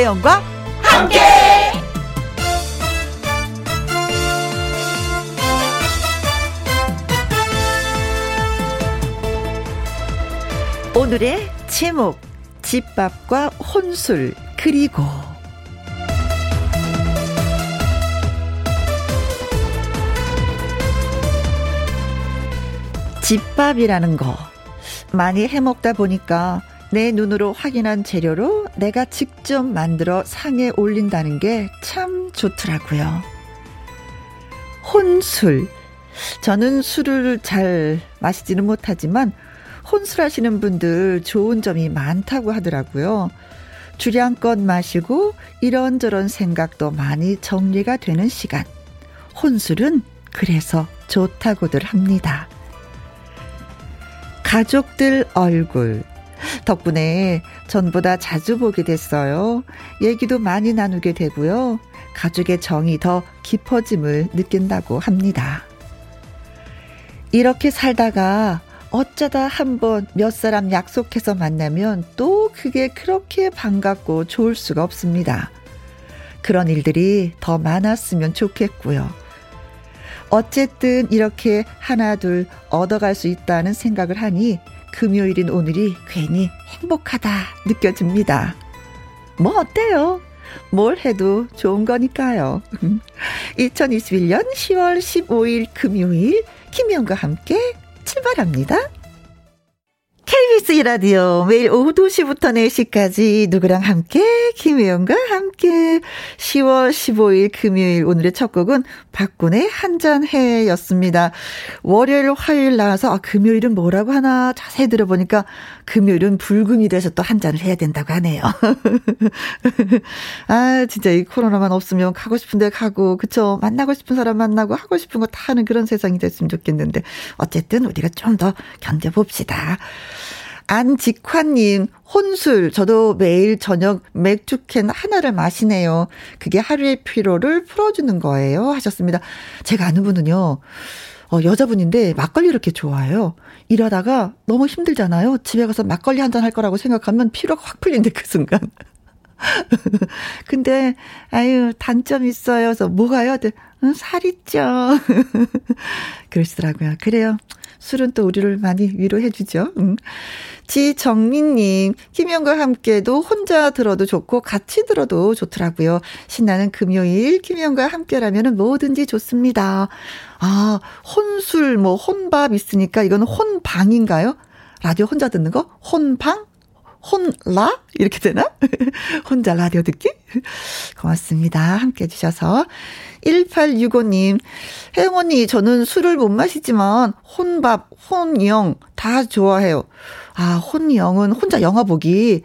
김혜영과 함께. 오늘의 제목 집밥과 혼술 그리고 집밥이라는 거 많이 해먹다 보니까 내 눈으로 확인한 재료로 내가 직접 만들어 상에 올린다는 게 참 좋더라고요. 혼술. 저는 술을 잘 마시지는 못하지만 혼술하시는 분들 좋은 점이 많다고 하더라고요. 주량껏 마시고 이런저런 생각도 많이 정리가 되는 시간. 혼술은 그래서 좋다고들 합니다. 가족들 얼굴. 덕분에 전보다 자주 보게 됐어요. 얘기도 많이 나누게 되고요. 가족의 정이 더 깊어짐을 느낀다고 합니다. 이렇게 살다가 어쩌다 한 번 몇 사람 약속해서 만나면 또 그게 그렇게 반갑고 좋을 수가 없습니다. 그런 일들이 더 많았으면 좋겠고요. 어쨌든 이렇게 하나 둘 얻어갈 수 있다는 생각을 하니 금요일인 오늘이 괜히 행복하다 느껴집니다. 뭐 어때요? 뭘 해도 좋은 거니까요. 2021년 10월 15일 금요일 김희영과 함께 출발합니다. KBS 이라디오 매일 오후 2시부터 4시까지 누구랑 함께 김혜영과 함께 10월 15일 금요일 오늘의 첫 곡은 박군의 한잔해였습니다. 월요일 화요일 나와서 아, 금요일은 뭐라고 하나 자세히 들어보니까 금요일은 불금이 돼서 또 한잔을 해야 된다고 하네요. 아 진짜 이 코로나만 없으면 가고 싶은데 가고 그쵸 만나고 싶은 사람 만나고 하고 싶은 거 다 하는 그런 세상이 됐으면 좋겠는데 어쨌든 우리가 좀 더 견뎌봅시다. 안직환님, 혼술. 저도 매일 저녁 맥주캔 하나를 마시네요. 그게 하루의 피로를 풀어주는 거예요. 하셨습니다. 제가 아는 분은요, 어, 여자분인데 막걸리 이렇게 좋아해요. 일하다가 너무 힘들잖아요. 집에 가서 막걸리 한 잔 할 거라고 생각하면 피로가 확 풀린대, 그 순간. 근데, 아유, 단점 있어요. 그래서 뭐가요? 응, 살 있죠. 그러시더라고요. 그래요. 술은 또 우리를 많이 위로해 주죠. 음. 지정민님, 김영과 함께도 혼자 들어도 좋고 같이 들어도 좋더라고요. 신나는 금요일 김영과 함께라면 뭐든지 좋습니다. 아, 혼술, 뭐, 혼밥 있으니까 이거는 혼방인가요? 라디오 혼자 듣는 거? 혼방? 혼라? 이렇게 되나? 혼자 라디오 듣기? 고맙습니다. 함께 해주셔서. 1865님, 혜영 언니, 저는 술을 못 마시지만, 혼밥, 혼영, 다 좋아해요. 아, 혼영은 혼자 영화 보기.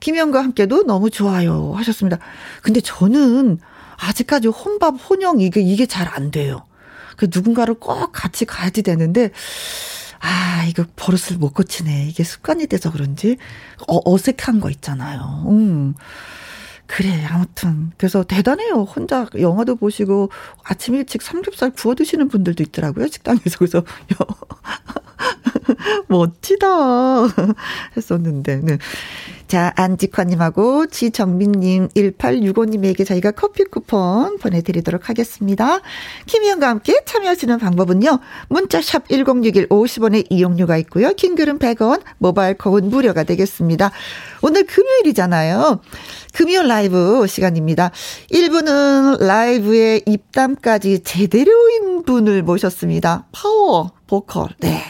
김영과 함께도 너무 좋아요. 하셨습니다. 근데 저는 아직까지 혼밥, 혼영, 이게, 이게 잘 안 돼요. 그 누군가를 꼭 같이 가야지 되는데, 아, 이거 버릇을 못 고치네. 이게 습관이 돼서 그런지 어, 어색한 거 있잖아요. 음. 그래, 아무튼. 그래서 대단해요. 혼자 영화도 보시고 아침 일찍 삼겹살 구워 드시는 분들도 있더라고요. 식당에서. 그래서, 멋지다. 했었는데, 네. 자, 안직화님하고 지정민님, 1865님에게 저희가 커피 쿠폰 보내드리도록 하겠습니다. 김희영과 함께 참여하시는 방법은요. 문자샵 1061 50원의 이용료가 있고요. 킹글은 100원, 모바일 콩은 무료가 되겠습니다. 오늘 금요일이잖아요. 금요일 라이브 시간입니다. 1부는 라이브의 입담까지 제대로인 분을 모셨습니다. 파워 보컬. 네.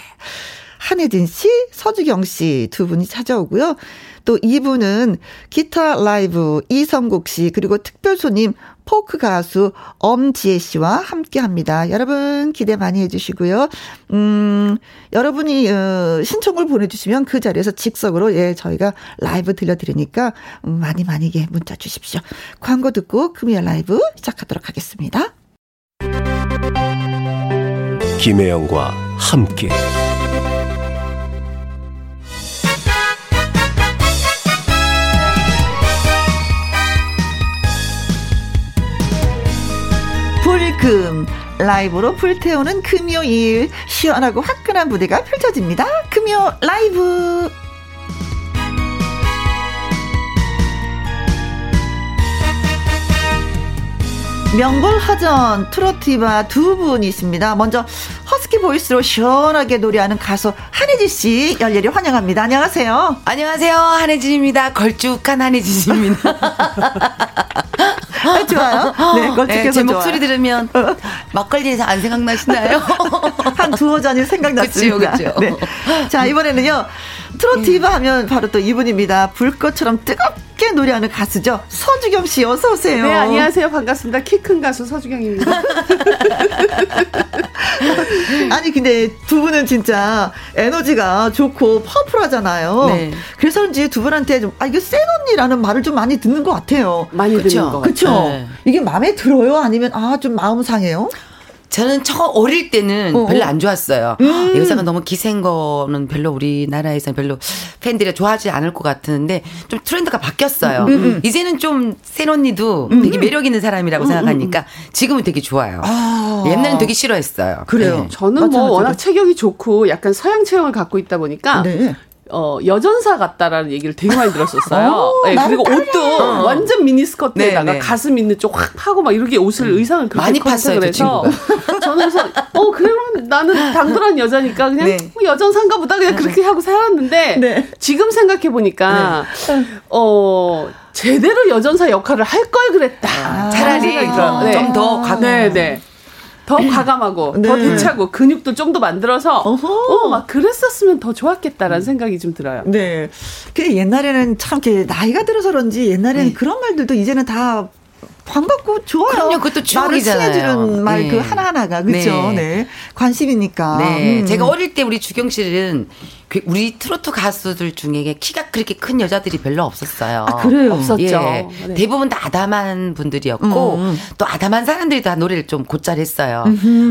한혜진 씨, 서주경 씨 두 분이 찾아오고요. 또 2부는 기타 라이브 이성국 씨 그리고 특별 손님 포크 가수 엄지혜 씨와 함께 합니다. 여러분 기대 많이 해주시고요. 음, 여러분이 어, 신청을 보내주시면 그 자리에서 즉석으로 예 저희가 라이브 들려드리니까 많이 많이 예, 문자 주십시오. 광고 듣고 금요일 라이브 시작하도록 하겠습니다. 김혜영과 함께. 금. 라이브로 불태우는 금요일. 시원하고 화끈한 무대가 펼쳐집니다. 금요 라이브 명불허전 트로트바 두 분이십니다. 먼저 허스키 보이스로 시원하게 노래하는 가수 한혜지 씨 열렬히 환영합니다. 안녕하세요. 안녕하세요. 한혜진입니다. 걸쭉한 한혜진입니다. 아, 좋아요. 네, 걸쭉해서 네, 제 목소리 들으면 막걸리에서 안 생각나시나요? 한 두어 잔이 생각났습니다. 그렇죠, 그렇죠. 네. 자, 이번에는요. 트로트 이바 하면 바로 또 이분입니다. 불꽃처럼 뜨겁 게 노래하는 가수죠. 서주경 씨 어서 오세요. 네, 안녕하세요. 반갑습니다. 키 큰 가수 서주경입니다. 아니 근데 두 분은 진짜 에너지가 좋고 파워풀하잖아요. 네. 그래서 이제 두 분한테 좀 아 이거 센 언니라는 말을 좀 많이 듣는 것 같아요. 많이 그쵸? 듣는 것 그렇죠. 네. 이게 마음에 들어요? 아니면 아 좀 마음 상해요? 저는 처음 어릴 때는 어. 별로 안 좋았어요. 음. 여자가 너무 기생 거는 별로 우리나라에서는 별로 팬들이 좋아하지 않을 것 같은데 좀 트렌드가 바뀌었어요. 음. 음, 음. 이제는 좀센 언니도 음. 되게 매력 있는 사람이라고 생각하니까 지금은 되게 좋아요. 아. 옛날엔 되게 싫어했어요. 그래요. 네. 저는 뭐 맞아, 워낙 체격이 좋고 약간 서양 체형을 갖고 있다 보니까 네. 어, 여전사 같다라는 얘기를 되게 많이 들었었어요. 오, 어, 네, 그리고 옷도 어. 완전 미니스커트에다가 네, 네. 가슴 있는 쪽 확 파고 막 이렇게 옷을 음. 의상을 그렇게 많이 팠어요. 그래서 저는 그래서 어 그러면 나는 당돌한 여자니까 그냥 네. 뭐 여전사인가 보다 그냥 그렇게 하고 살았는데 네. 지금 생각해 보니까 네. 어 제대로 여전사 역할을 할 걸 그랬다. 아, 차라리 좀더 가고. 네, 네. 더 과감하고 네. 더 대차고 근육도 좀 더 만들어서 어막 그랬었으면 더 좋았겠다라는 생각이 좀 들어요. 네. 그 옛날에는 참 이렇게 나이가 들어서 그런지 옛날에는 네. 그런 말들도 이제는 다 반갑고 좋아요. 그럼요, 그것도 추억이잖아요. 친해지는 말그 네. 하나하나가 그렇죠. 네. 네. 관심이니까. 네. 음. 제가 어릴 때 우리 주경 씨는 그 우리 트로트 가수들 중에 키가 그렇게 큰 여자들이 별로 없었어요. 아, 그래요? 없었죠. 예. 네. 대부분 다 아담한 분들이었고 음, 음. 또 아담한 사람들이 다 노래를 좀 곧잘 했어요.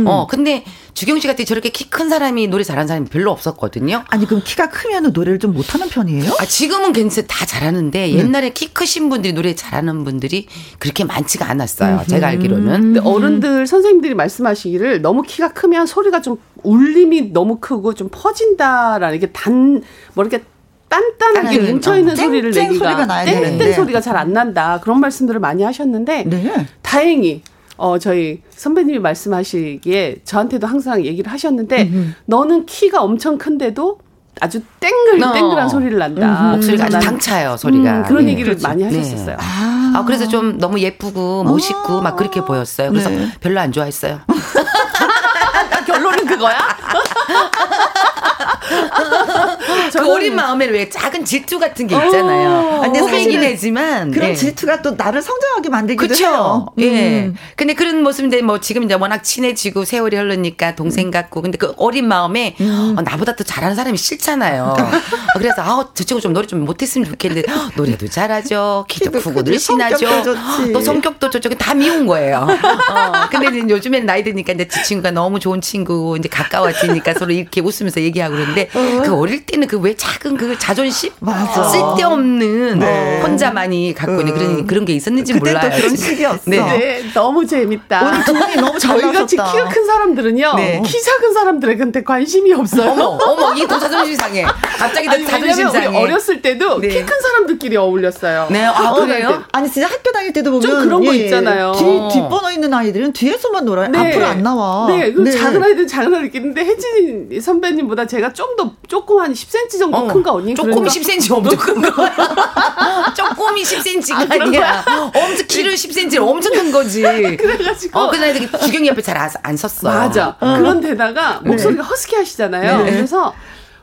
어, 근데 주경 씨 같은 저렇게 키 큰 사람이 노래 잘하는 사람이 별로 없었거든요. 아니 그럼 키가 크면 노래를 좀 못하는 편이에요? 아 지금은 괜찮 다 잘하는데 네. 옛날에 키 크신 분들이 노래 잘하는 분들이 그렇게 많지 가 않았어요. 제가 알기로는. 근데 어른들 선생님들이 말씀하시기를 너무 키가 크면 소리가 좀 울림이 너무 크고 좀 퍼진다라는 이게 단, 뭐 이렇게 단단하게 뭉쳐 있는 어, 소리를 내기가 땡땡 소리가 잘 안 난다. 그런 말씀들을 많이 하셨는데 네. 다행히 어 저희 선배님이 말씀하시기에 저한테도 항상 얘기를 하셨는데 음흠. 너는 키가 엄청 큰데도 아주 땡글 어. 땡글한 소리를 난다. 음, 목소리가 아주 당차요 소리가. 음, 그런 네. 얘기를 그렇지. 많이 네. 하셨었어요. 네. 아. 아. 그래서 좀 너무 예쁘고 멋있고 아. 막 그렇게 보였어요. 그래서 네. 별로 안 좋아했어요. 결론은 그거야? 그 어린 마음에 왜 작은 질투 같은 게 있잖아요. 근데 사실은 애지만 그런 네. 질투가 또 나를 성장하게 만들기도 그쵸? 해요. 예. 음. 근데 그런 모습인데 뭐 지금 이제 워낙 친해지고 세월이 흐르니까 동생 같고 근데 그 어린 마음에 음. 어, 나보다 더 잘하는 사람이 싫잖아요. 어, 그래서 아 저쪽은 좀 노래 좀 못했으면 좋겠는데 어, 노래도 잘하죠. 키도 크고 늘씬하죠. 또 성격도 저쪽에 다 미운 거예요. 어, 근데 요즘에는 나이 드니까 이제 지 친구가 너무 좋은 친구 이제 가까워지니까 서로 이렇게 웃으면서 얘기하고 그러는데 어. 그 어릴 때는 그 왜 작은 그 자존심 맞아. 쓸데없는 네. 혼자만이 갖고 있는 그런 그런 게 있었는지 몰라요. 그런 시기였어. 네. 네. 너무 재밌다. 오늘 두 분이 너무 저희 같이 키가 큰 사람들은요. 네. 키 작은 사람들한테 관심이 없어요. 어머, 어머, 이게 더 자존심 상해. 갑자기 더 자존심 상해. 어렸을 때도 네. 키큰 사람들끼리 어울렸어요. 네, 아, 어, 그래요? 아니 진짜 학교 다닐 때도 보면 좀 그런 거 예, 있잖아요. 뒤 뒷번호 있는 아이들은 뒤에서만 놀아요. 네. 앞으로 안 나와. 네, 네. 작은 아이들은 작은 아이들 있는데 혜진 선배님보다 제가 좀 더 조금 한 10cm 정도 어, 큰거 언니? 조금 그러니까. 10cm 엄청 큰 거. 조금이 10cm가 아, 니라 엄청 키를 10cm 엄청 큰 거지. 그래가지고. 어, 그날 주경이 옆에 잘 안 섰어. 맞아. 어. 그런 데다가 목소리가 네. 허스키 하시잖아요. 네. 그래서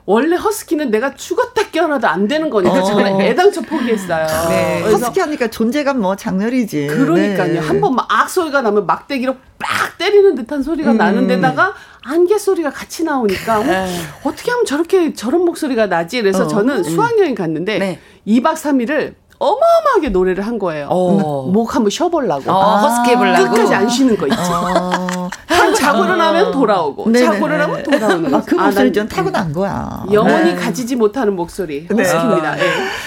원래 허스키는 내가 죽었다 깨어나도 안 되는 거니까 어. 저는 애당초 포기했어요. 네. 허스키 하니까 존재감 뭐 장렬이지. 그러니까요. 네. 한번 막악 소리가 나면 막대기로 빡 때리는 듯한 소리가 음. 나는 데다가 안개 소리가 같이 나오니까 어, 네. 어떻게 하면 저렇게 저런 목소리가 나지? 그래서 어. 저는 음. 수학여행 갔는데 네. 2박 3일을 어마어마하게 노래를 한 거예요. 어. 목 한번 쉬어보려고. 어, 아, 허스키 해보려고. 끝까지 안 쉬는 거 있죠. 어. 자고 일어나면 돌아오고. 네네네. 자고 일어나면 돌아오는. 아, 그 목소리 좀 타고난 거야. 영원히 네. 가지지 못하는 목소리. 네. 허스키입니다. 네.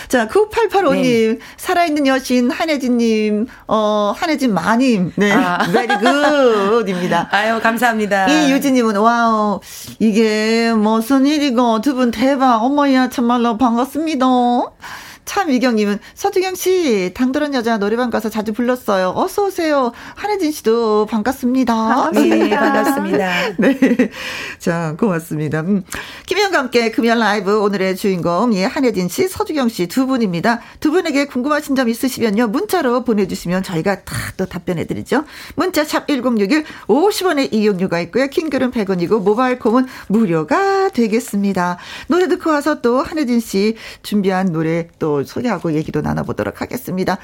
자, 9885님, 네. 살아있는 여신 한혜진님, 어, 한혜진 마님. 네. 아. very good입니다. 아유, 감사합니다. 이유진님은, wow, 이게 무슨 일이고, 두 분 대박. 어머야, 참말로 반갑습니다. 참미경님은 서주경 씨 당돌한 여자 노래방 가서 자주 불렀어요. 어서 오세요. 한혜진 씨도 반갑습니다. 반갑습니다. 네, 반갑습니다. 네, 자 고맙습니다. 음. 김희영과 함께 금연 라이브 오늘의 주인공 예 한혜진 씨, 서주경 씨 두 분입니다. 두 분에게 궁금하신 점 있으시면요 문자로 보내주시면 저희가 다 또 답변해드리죠. 문자 샵 #1061 50원의 이용료가 있고요. 킹글은 100원이고 모바일 콤은 무료가 되겠습니다. 노래 듣고 와서 또 한혜진 씨 준비한 노래 또 소개하고 얘기도 나눠보도록 하겠습니다.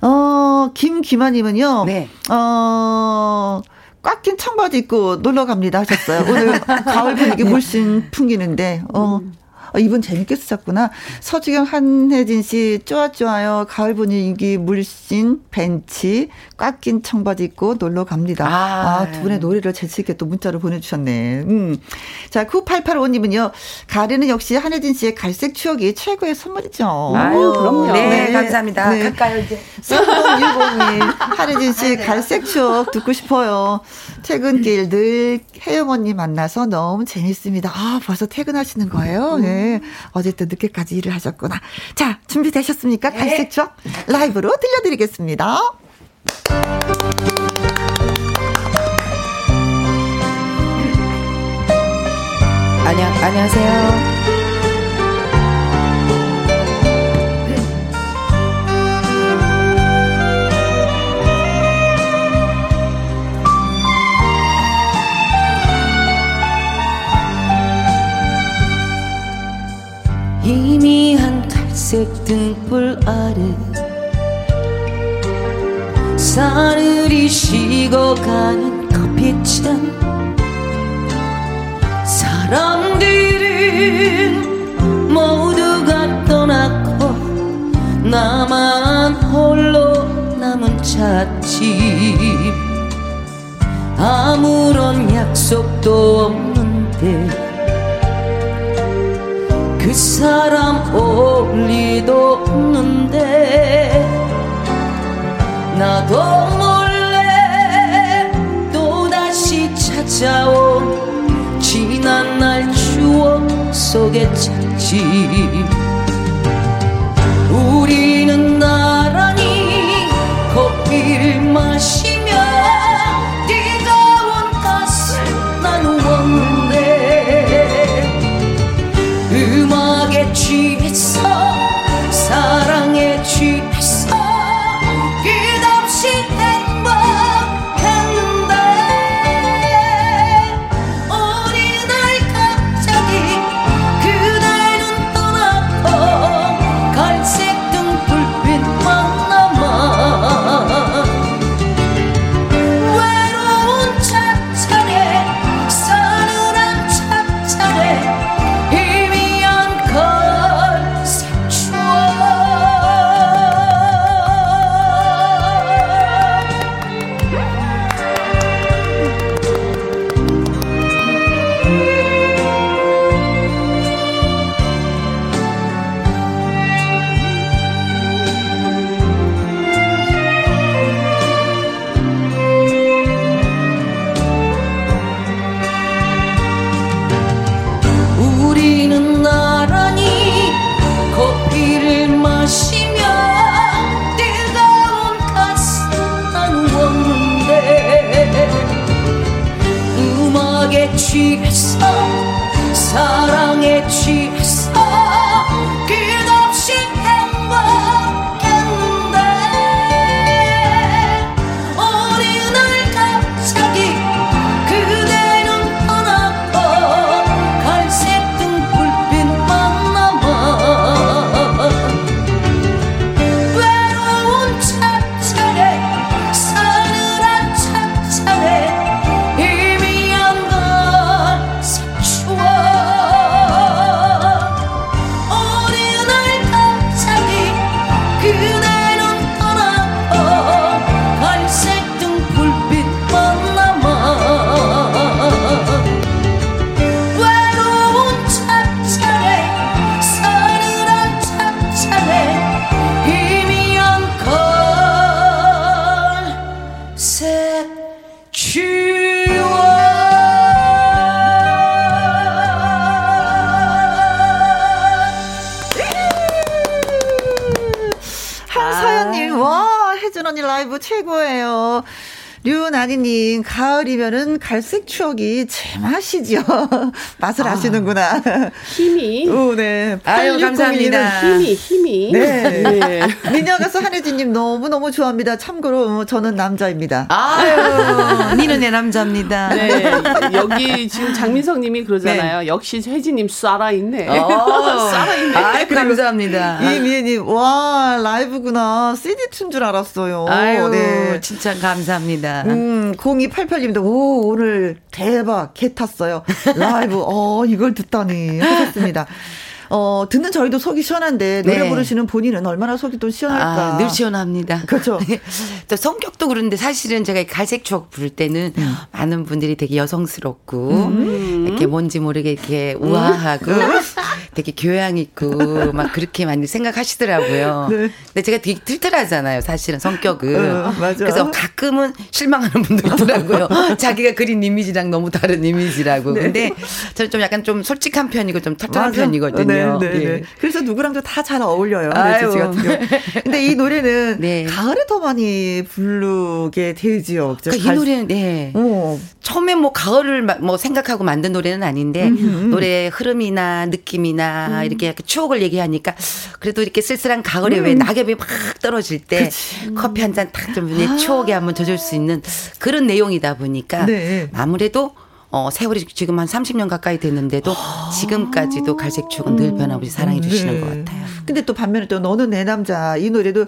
어, 김기만님은요. 네. 어, 꽉낀 청바지 입고 놀러 갑니다 하셨어요. 오늘 가을 분위기 물씬 풍기는데, 어, 음. 어, 이분 재밌게 쓰셨구나. 서주경 한혜진 씨, 쪼아쪼아요. 가을 분위기 물씬, 벤치, 꽉 낀 청바지 입고 놀러 갑니다. 아, 아 두 분의 노래를 재치있게 또 문자로 보내주셨네. 음. 자, 9885님은요. 가을에는 역시 한혜진 씨의 갈색 추억이 최고의 선물이죠. 아유, 그럼요. 네, 네. 감사합니다. 네. 갈까요, 이제? 3060님, 한혜진 씨의 갈색 추억 듣고 싶어요. 퇴근길 늘 혜영 언니 만나서 너무 재밌습니다. 아, 벌써 퇴근하시는 거예요? 네. 어제 또 늦게까지 일을 하셨구나. 자, 준비되셨습니까? 네. 갈색 추억 라이브로 들려드리겠습니다. 안녕, 안녕하세요. 희미한 갈색 등불 아래 사늘이 식어가는 커피잔. 사람들은 모두가 떠났고 나만 홀로 남은 찻집 아무런 약속도 없는데 그 사람 올 리도 없는데 나도 몰래 또다시 찾아온 지난 날 추억 속에 찾지. 우리는 나란히 커피를 마시 와, 혜준 언니 라이브 최고예요. 류나니님, 가을이면은 갈색 추억이 제맛이죠. 맛을 아, 시는구나 힘이. 오, 네. 아유, 감사합니다. 힘이, 힘이. 네. 네. 미녀 가수 한혜진님 너무너무 좋아합니다. 참고로 저는 남자입니다. 아유, 니는 내 남자입니다. 네. 여기 지금 장민성 님이 그러잖아요. 네. 역시 혜진님 쏴라있네. 어, 쏴라있네. 아 감사합니다. 이미애님, 와, 라이브구나. CD 튼 줄 알았어요. 아유, 네. 진짜 감사합니다. 음, 0288님도, 오, 오늘 대박, 개 탔어요. 라이브, 어, 이걸 듣다니. 하셨습니다. 어, 듣는 저희도 속이 시원한데 노래 네. 부르시는 본인은 얼마나 속이 또 시원할까. 아, 늘 시원합니다. 그렇죠. 또 성격도 그런데 사실은 제가 갈색 추억 부를 때는 음. 많은 분들이 되게 여성스럽고 음. 이렇게 뭔지 모르게 이렇게 우아하고 음. 되게 교양 있고 막 그렇게 많이 생각하시더라고요. 네. 근데 제가 되게 틀틀하잖아요. 사실은 성격은. 어, 맞아. 그래서 가끔은 실망하는 분도 있더라고요. 자기가 그린 이미지랑 너무 다른 이미지라고. 네. 근데 저는 좀 약간 좀 솔직한 편이고 좀 털털한 편이거든요. 네, 네, 네. 예. 그래서 누구랑도 다 잘 어울려요. 아유. 근데 이 노래는 네. 가을에 더 많이 부르게 되지요. 그러니까 이 노래는 네. 어. 처음에 뭐 가을을 뭐 생각하고 만든 노래는 아닌데 음흠. 노래 흐름이나 느낌이나 음. 이렇게 추억을 얘기하니까 그래도 이렇게 쓸쓸한 가을에 음. 왜 낙엽이 막 떨어질 때 그치. 커피 한 잔 탁좀내 추억에 한번 젖을 수 있는 그런 내용이다 보니까 네. 아무래도 어, 세월이 지금 한 30년 가까이 됐는데도 지금까지도 갈색 추억은 늘 변함없이 사랑해 주시는 네. 것 같아요. 근데 또 반면에 또 너는 내 남자 이 노래도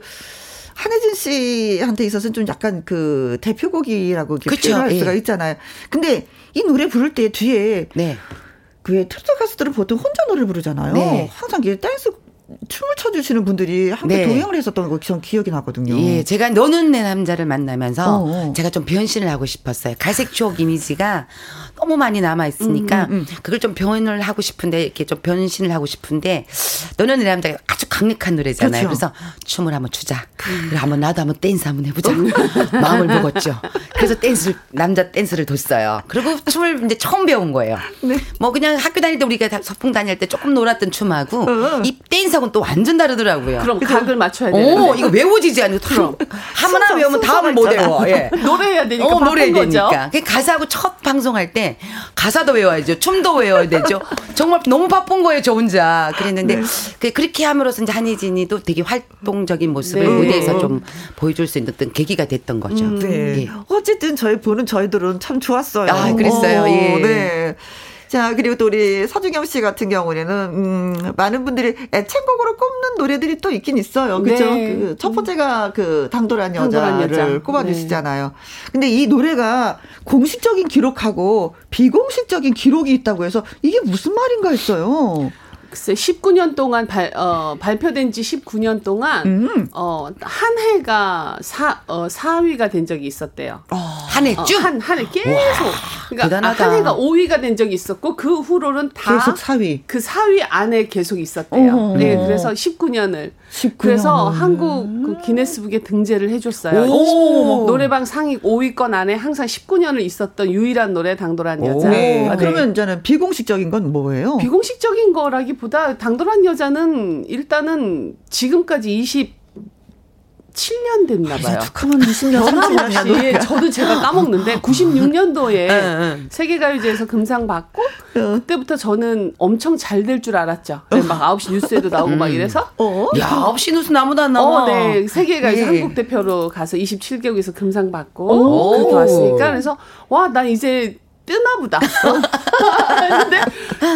한혜진 씨한테 있어서는 좀 약간 그 대표곡이라고 표현할 예. 수가 있잖아요. 근데 이 노래 부를 때 뒤에 네. 그왜 트로트 가수들은 보통 혼자 노래를 부르잖아요. 네. 항상 댄스 춤을 춰주시는 분들이 함께 네. 동행을 했었던 거 전 기억이 나거든요. 예, 제가 너는 내 남자를 만나면서 어어. 어. 제가 좀 변신을 하고 싶었어요. 갈색 추억 이미지가 너무 많이 남아 있으니까 음, 음, 음. 그걸 좀 표현을 하고 싶은데 이렇게 좀 변신을 하고 싶은데 너는 내 남자가 아주 강력한 노래잖아요. 그렇죠. 그래서 춤을 한번 추자. 음. 그래 한번 나도 한번 댄스 한번 해보자. 마음을 먹었죠. 그래서 댄스 남자 댄스를 뒀어요. 그리고 춤을 이제 처음 배운 거예요. 네. 뭐 그냥 학교 다닐 때 우리가 소풍 다닐 때 조금 놀았던 춤하고 어. 이 댄스 하고는 또 완전 다르더라고요. 그럼 각을 맞춰야 돼요. 오 이거 외워지지 않고 그럼 하나 외우면 다음은 못 외워. 예. 노래해야 되니까. 어, 노래해야 되니까. 그 가사하고 첫 방송할 때 가사도 외워야죠. 춤도 외워야 되죠. 정말 너무 바쁜 거예요, 저 혼자. 그랬는데 네. 그렇게 함으로써 이제 한혜진이 또 되게 활동적인 모습을 네. 무대에서 좀 보여줄 수 있는 어떤 계기가 됐던 거죠. 음, 네. 예. 어쨌든 저희 보는 저희들은 참 좋았어요. 아, 그랬어요. 오, 예. 네. 자, 그리고 또 우리 서주경 씨 같은 경우에는, 음, 많은 분들이 애창곡으로 꼽는 노래들이 또 있긴 있어요. 그죠? 네. 그첫 번째가 그 당돌한 여자를 여자. 꼽아주시잖아요. 네. 근데 이 노래가 공식적인 기록하고 비공식적인 기록이 있다고 해서 이게 무슨 말인가 했어요. 글쎄 19년 동안 발, 어, 발표된 지 19년 동안 음. 어, 한 해가 사, 어, 4위가 된 적이 있었대요. 어, 한해 쭉? 어, 한, 한 해 계속. 와, 그러니까 한 해가 5위가 된 적이 있었고 그 후로는 다 계속 4위. 그 4위 안에 계속 있었대요. 어. 네, 그래서 19년을 19년. 그래서 한국 그 기네스북에 등재를 해줬어요. 오. 노래방 상위 5위권 안에 항상 19년을 있었던 유일한 노래 당돌한 여자. 네. 그러면 이제는 비공식적인 건 뭐예요? 비공식적인 거라기보다 당돌한 여자는 일단은 지금까지 20 7년 됐나 봐요. 툭하면 20년, 30년. 예, 저도 제가 까먹는데 96년도에 세계가요제에서 금상 받고 그때부터 저는 엄청 잘 될 줄 알았죠. 네, 막 9시 뉴스에도 나오고 음. 막 이래서. 어? 야, 9시 뉴스 나무도 안 나와. 어, 네. 세계가요제 예. 한국 대표로 가서 27개국에서 금상 받고 그렇게 왔으니까 그래서 와, 난 이제 뜨나 보다. 근데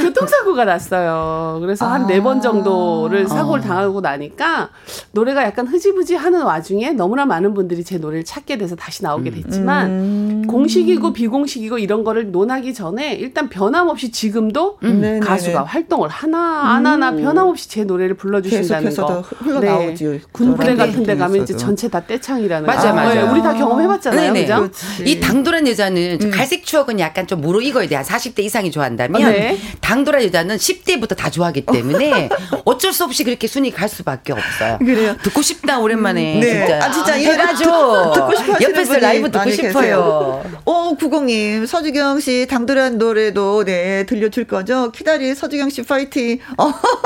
교통사고가 났어요. 그래서 한 네 번 정도를 사고를 어. 당하고 나니까 노래가 약간 흐지부지 하는 와중에 너무나 많은 분들이 제 노래를 찾게 돼서 다시 나오게 됐지만 음. 공식이고 비공식이고 이런 거를 논하기 전에 일단 변함없이 지금도 음. 네, 네, 가수가 활동을 하나 안 하나 음. 변함없이 제 노래를 불러주신다는 거. 흘러나오지. 네. 군부대 같은 데 가면 이제 전체 다 떼창이라는 맞아, 거. 맞아. 네, 우리 다 경험해봤잖아요. 그죠? 이 당돌한 여자는 음. 갈색 추억은 약간 약간 좀 무르익어야 돼. 한 40대 이상이 좋아한다면 네. 당돌한 여자는 10대부터 다 좋아하기 때문에 어쩔 수 없이 그렇게 순위 갈 수밖에 없어요. 그래요. 듣고 싶다 오랜만에 음, 네. 진짜. 아 진짜 이해라죠. 듣고 싶어 옆에서 라이브 듣고 싶어요. 어 구공님 서주경 씨 당돌한 노래도 네 들려줄 거죠. 키다리 서주경 씨 파이팅. 어,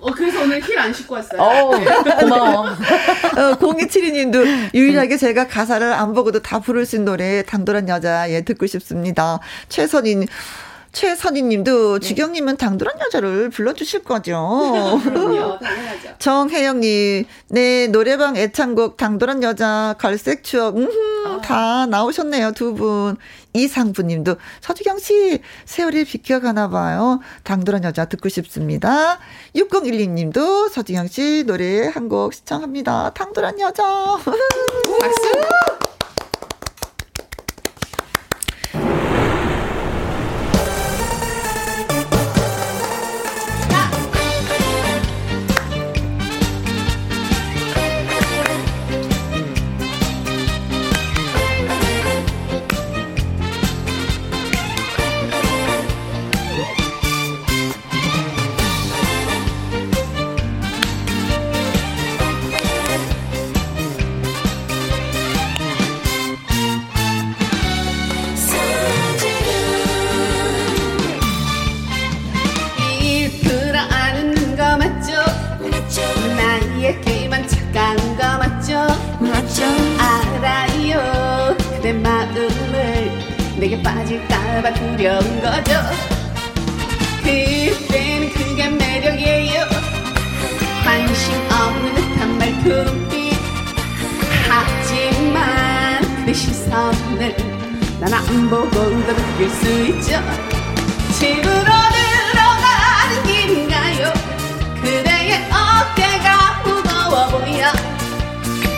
어 그래서 오늘 힐 안 신고 왔어요. 어, 고마워. 어, 0272님도 유일하게 제가 가사를 안 보고도 다 부를 수 있는 노래 당돌한 여자 예 듣고 싶습니다. 최선인 최선희 님도 네. 주경님은 당돌한 여자를 불러주실 거죠. 정혜영 님, 네, 노래방 애창곡 당돌한 여자, 갈색 추억, 음, 아. 다 나오셨네요, 두 분. 이상부 님도 서주경 씨, 세월이 비켜가나 봐요. 당돌한 여자 듣고 싶습니다. 6012 님도 서주경 씨 노래 한 곡 시청합니다. 당돌한 여자. 박수! 두려운 거죠. 그때는 그게 매력이에요. 관심 없는 듯한 말투빛 하지만 그대 시선을 난 안 보고 도 느낄 수 있죠. 집으로 들어가는 길인가요? 그대의 어깨가 무거워 보여.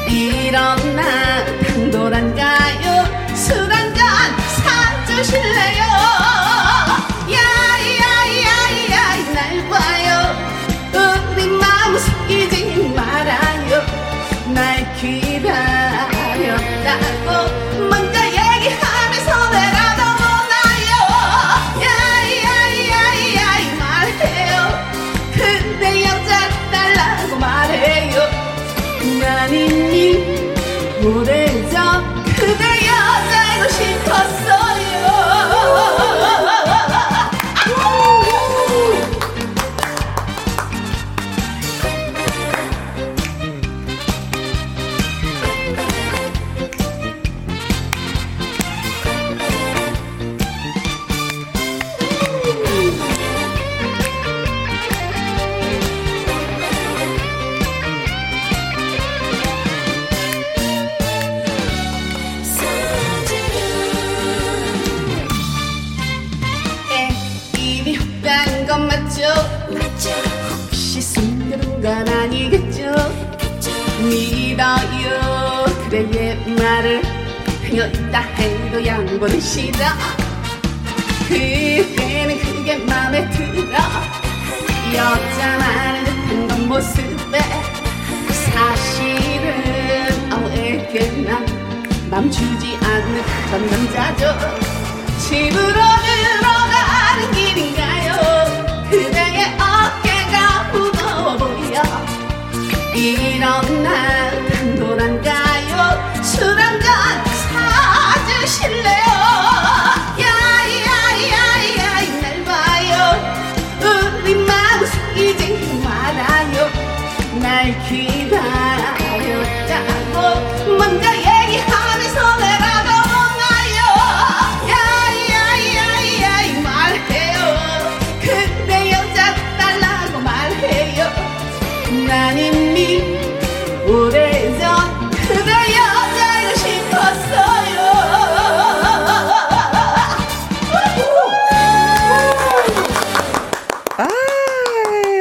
이런 나 당돌한가요? 사 주실래요? 야야야야 날 봐요. 우리 마음 속이지 말아요. 날 기다렸다고 먼저 얘기하면서 내라도 오나요. 야야야야 말해요. 그대 여자 달라고 말해요. 난 이미 오래전 그대 여자이고 싶었어 해도 양보는 싫어 그때는 그게 맘에 들어. 여자만을 듯한 건 모습에 사실은 아무에게나 맘 주지 않는 그런 남자죠. 집으로 들어가는 길인가요? 그대의 어깨가 무거워 보여. 이런 날 단돌한가요? 술 한잔 야야야야 날 봐요 아,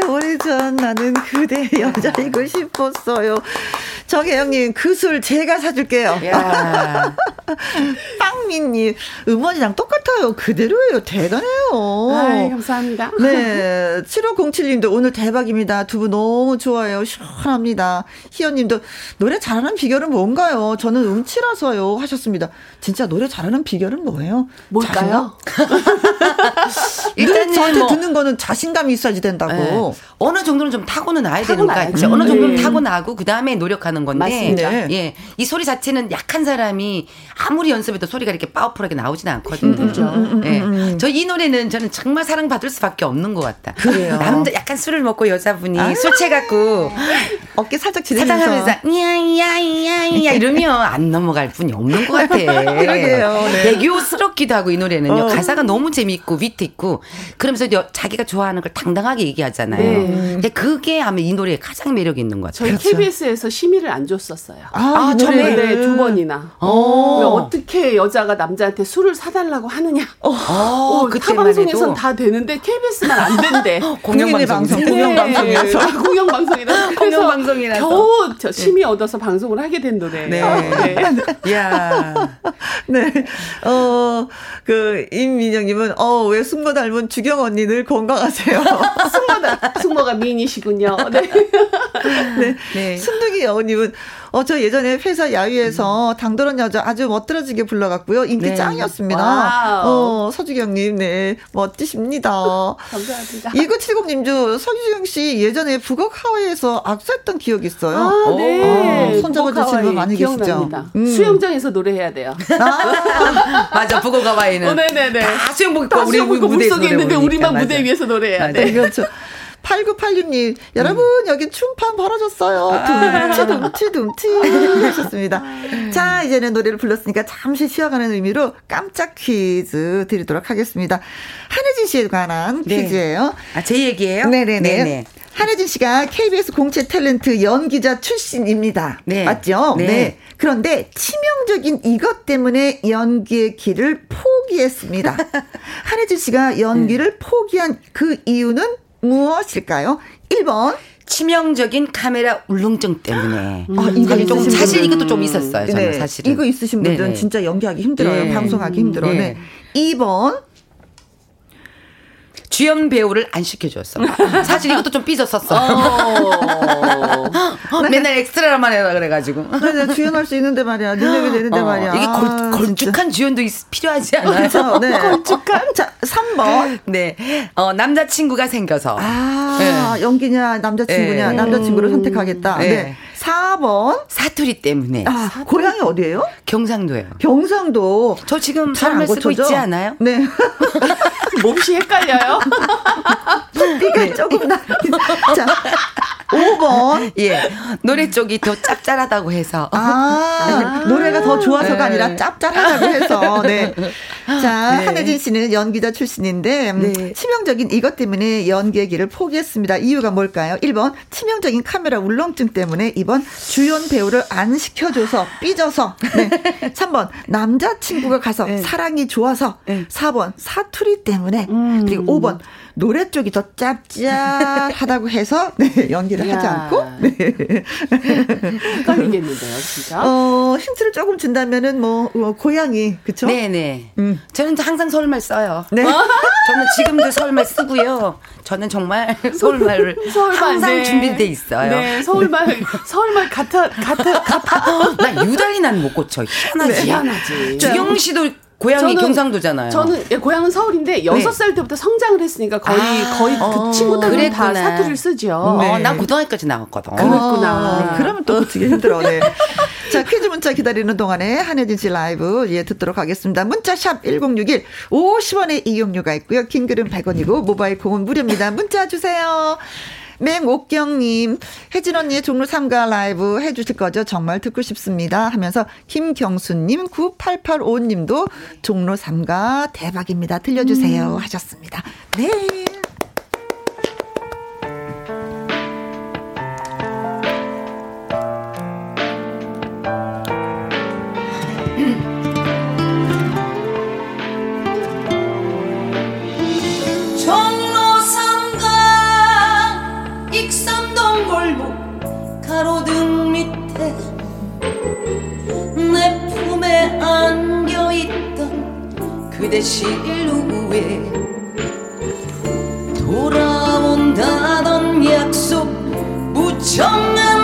오래전 나는 그대 여자이고 싶었어요. 정혜영님, 그 술 제가 사줄게요. 빵 이영민님, 음원이랑 똑같아요. 그대로예요. 대단해요. 아이, 감사합니다. 네. 7507님도 오늘 대박입니다. 두 분 너무 좋아요. 시원합니다. 희연님도 노래 잘하는 비결은 뭔가요? 저는 음치라서요. 하셨습니다. 진짜 노래 잘하는 비결은 뭐예요? 뭘까요? 일단 저한테 뭐, 듣는 거는 자신감이 있어야지 된다고. 네. 어느 정도는 좀 타고는 나야 되는 거 같죠. 어느 정도는 네. 타고나고 그 다음에 노력하는 건데. 맞습니다. 네. 예, 이 소리 자체는 약한 사람이 아무리 연습해도 소리가 이렇게 파워풀하게 나오지는 않거든요. 그렇죠. 음, 음, 예, 음, 저이 노래는 저는 정말 사랑받을 수밖에 없는 것 같다. 그래요. 남자 약간 술을 먹고 여자분이 아~ 술 취해갖고 어깨 살짝 지내면서 하면서 야야야야 이러면 안 넘어갈 분이 없는 것 같아. 그러게요. 네. 애교스럽기도 하고 이 노래는요. 어. 가사가 너무 재미있고 위트 있고 그러면서 자기가 좋아하는 걸 당당하게 얘기하잖아요. 네. 근데 그게 아마 이 노래의 가장 매력 있는 것 같아요. 저희 그렇죠. KBS에서 심의를 안 줬었어요. 아, 아 처음에 네, 두 번이나. 어. 떻게 여자 가 남자한테 술을 사달라고 하느냐. 어. 어, 타 방송에선 다 되는데 KBS만 안 된대. 공영방송. 공영방송에서. 네. 공영방송이라. 공영방송이라서. 겨우 저 심의 얻어서 방송을 하게 된 노래. 네. 네. 야. 네. 어, 그, 임민영님은, 어, 외숙모 닮은 주경 언니 늘 건강하세요. 숙모다. 숙모가 미인이시군요. 네. 네. 네. 순둥이 여우님은, 어, 저 예전에 회사 야유회에서 음. 당돌한 여자 아주 멋들어지게 불러갖고요. 인기 네. 짱이었습니다. wow. 어, 서주경님, 네. 멋지십니다. 감사합니다. 2970님도 서주경 씨 예전에 부곡 하와이에서 악수했던 기억이 있어요. 아, 네. 어, 손잡아주시는 분 많이 계시죠. 음. 수영장에서 노래해야 돼요. 아. 맞아, 북억 하와이는. 어, 네네네. 다 수영복 입고 우리 무대 속에 있는데 우리만 무대 위에서 노래해야 돼. 그렇죠. 8986님, 여러분, 음. 여기 춤판 벌어졌어요. 아. 둠치, 둠치, 둠치. 하셨습니다. 자, 이제는 노래를 불렀으니까 잠시 쉬어가는 의미로 깜짝 퀴즈 드리도록 하겠습니다. 한혜진 씨에 관한 네. 퀴즈예요. 아, 제 얘기예요? 네네네. 네네. 한혜진 씨가 KBS 공채 탤런트 연기자 출신입니다. 네. 맞죠? 네. 네. 그런데 치명적인 이것 때문에 연기의 길을 포기했습니다. 한혜진 씨가 연기를 음. 포기한 그 이유는 무엇일까요? 1번. 치명적인 카메라 울렁증 때문에. 음. 아, 이거 좀 사실 이것도 좀 있었어요. 저는 네. 사실은. 이거 있으신 분들은 네네. 진짜 연기하기 힘들어요. 네. 방송하기 힘들어. 네. 네. 2번. 주연 배우를 안 시켜줬어. 사실 이것도 좀 삐졌었어. 어. 맨날 엑스트라만 해라 그래가지고. 네, 주연할 수 있는데 말이야. 능력이 되는데 어, 말이야. 이게 걸, 아, 걸쭉한 주연도 있, 필요하지 않아요? 그렇죠. 네. 걸쭉한? 자, 3번. 네. 어, 남자친구가 생겨서. 아, 네. 연기냐, 남자친구냐, 네. 남자친구를 선택하겠다. 네. 네. 4번. 사투리 때문에. 아, 사투리. 고향이 어디예요? 경상도예요. 경상도. 저 지금 삶을 쓰고 있지 않아요? 네. 몹시 헷갈려요? 띠가 네. 조금 나. 자, 5번. 예. 노래 쪽이 더 짭짤하다고 해서. 아, 아~ 노래가 더 좋아서가 네. 아니라 짭짤하다고 해서. 네. 자, 네. 한혜진 씨는 연기자 출신인데, 음, 네. 치명적인 이것 때문에 연기의 길을 포기했습니다. 이유가 뭘까요? 1번, 치명적인 카메라 울렁증 때문에, 2번, 주연 배우를 안 시켜줘서, 삐져서. 네. 3번, 남자친구가 가서 네. 사랑이 좋아서. 4번, 사투리 때문에. 음. 그리고 5번, 노래 쪽이 더 짭짤하다고 해서 네, 연기를 하지 않고 네. 헷갈리겠는데요, 진짜. 어, 힌트를 조금 준다면은 뭐 어, 고양이 그쵸? 네네. 음. 저는 항상 서울말 써요. 네. 저는 지금도 서울말 쓰고요. 저는 정말 서울말을 서울말, 항상 네. 준비돼 있어요. 네, 서울말 서울말 같아 같아 같아. 나 유달리 난 못 고쳐. 희한하지. 네. 희한하지. 주영 씨도 고향이 저는, 경상도잖아요. 저는 예, 고향은 서울인데 네. 여섯 살 때부터 성장을 했으니까 거의 아, 거의 그 어, 친구 들은 다 사투리를 쓰죠. 네. 어, 난 고등학교까지 나갔거든. 그랬구나. 네. 그러면 또 고치기 힘들어. 네. 자, 퀴즈 문자 기다리는 동안에 한혜진 씨 라이브 예 듣도록 하겠습니다. 문자 샵 1061, 50원의 이용료가 있고요. 긴 글은 100원이고 모바일 콩은 무료입니다. 문자 주세요. 맹옥경님, 혜진 언니의 종로 3가 라이브 해주실 거죠? 정말 듣고 싶습니다. 하면서 김경수님, 9885님도 종로 3가 대박입니다. 들려주세요. 음. 하셨습니다. 네. 그대 실루에 돌아온다던 약속 무정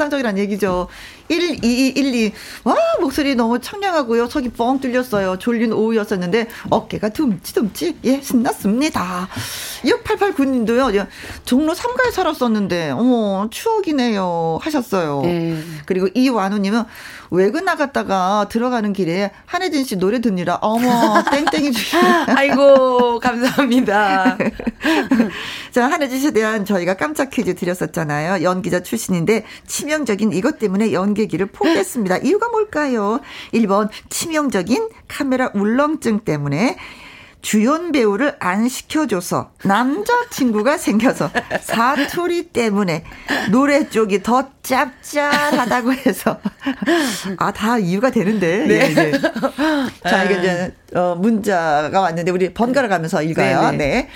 환상적이란 얘기죠. 1212. 와, 목소리 너무 청량하고요. 속이 뻥 뚫렸어요. 졸린 오후였었는데, 어깨가 둠치둠치. 예, 신났습니다. 6889님도요, 종로 3가에 살았었는데, 어머, 추억이네요. 하셨어요. 네. 그리고 이완우 님은 외근 나갔다가 들어가는 길에 한혜진 씨 노래 듣느라, 어머, 땡땡이 주시네. 아이고 감사합니다. 자, 한혜진 씨에 대한 저희가 깜짝 퀴즈 드렸었잖아요. 연기자 출신인데 치명적인 이것 때문에 연기기를 포기했습니다. 이유가 뭘까요? 1번 치명적인 카메라 울렁증 때문에 주연 배우를 안 시켜줘서 남자친구가 생겨서 사투리 때문에 노래 쪽이 더 짭짤하다고 해서 아 다 이유가 되는데 네. 예, 예. 자 이게 이제 어, 문자가 왔는데 우리 번갈아 가면서 읽어요. 네, 네. 네.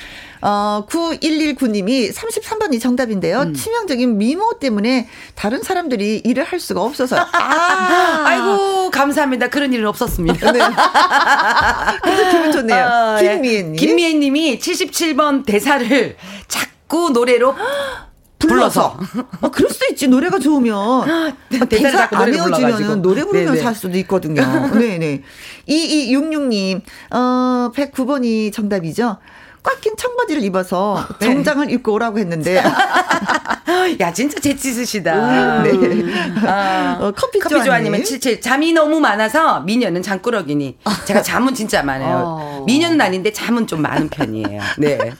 어, 9119님이 33번이 정답인데요. 음. 치명적인 미모 때문에 다른 사람들이 일을 할 수가 없어서. 아, 아이고 감사합니다. 그런 일은 없었습니다. 네. 근데 기분 좋네요. 아, 예. 김미애님. 김미애님이 77번 대사를 자꾸 노래로 불러서. 어, 그럴 수도 있지. 노래가 좋으면. 어, 대사를 대사 안. 외워주면 노래 부르면서 네네. 할 수도 있거든요. 네네. 2266님, 어, 109번이 정답이죠. 꽉 낀 청바지를 입어서 네. 정장을 입고 오라고 했는데. 야 진짜 재치 있으시다. 네. 아, 어, 커피 커피. 좋아님은 77 잠이 너무 많아서 미녀는 잠꾸러기니 제가 잠은 진짜 많아요. 어. 미녀는 아닌데 잠은 좀 많은 편이에요. 네.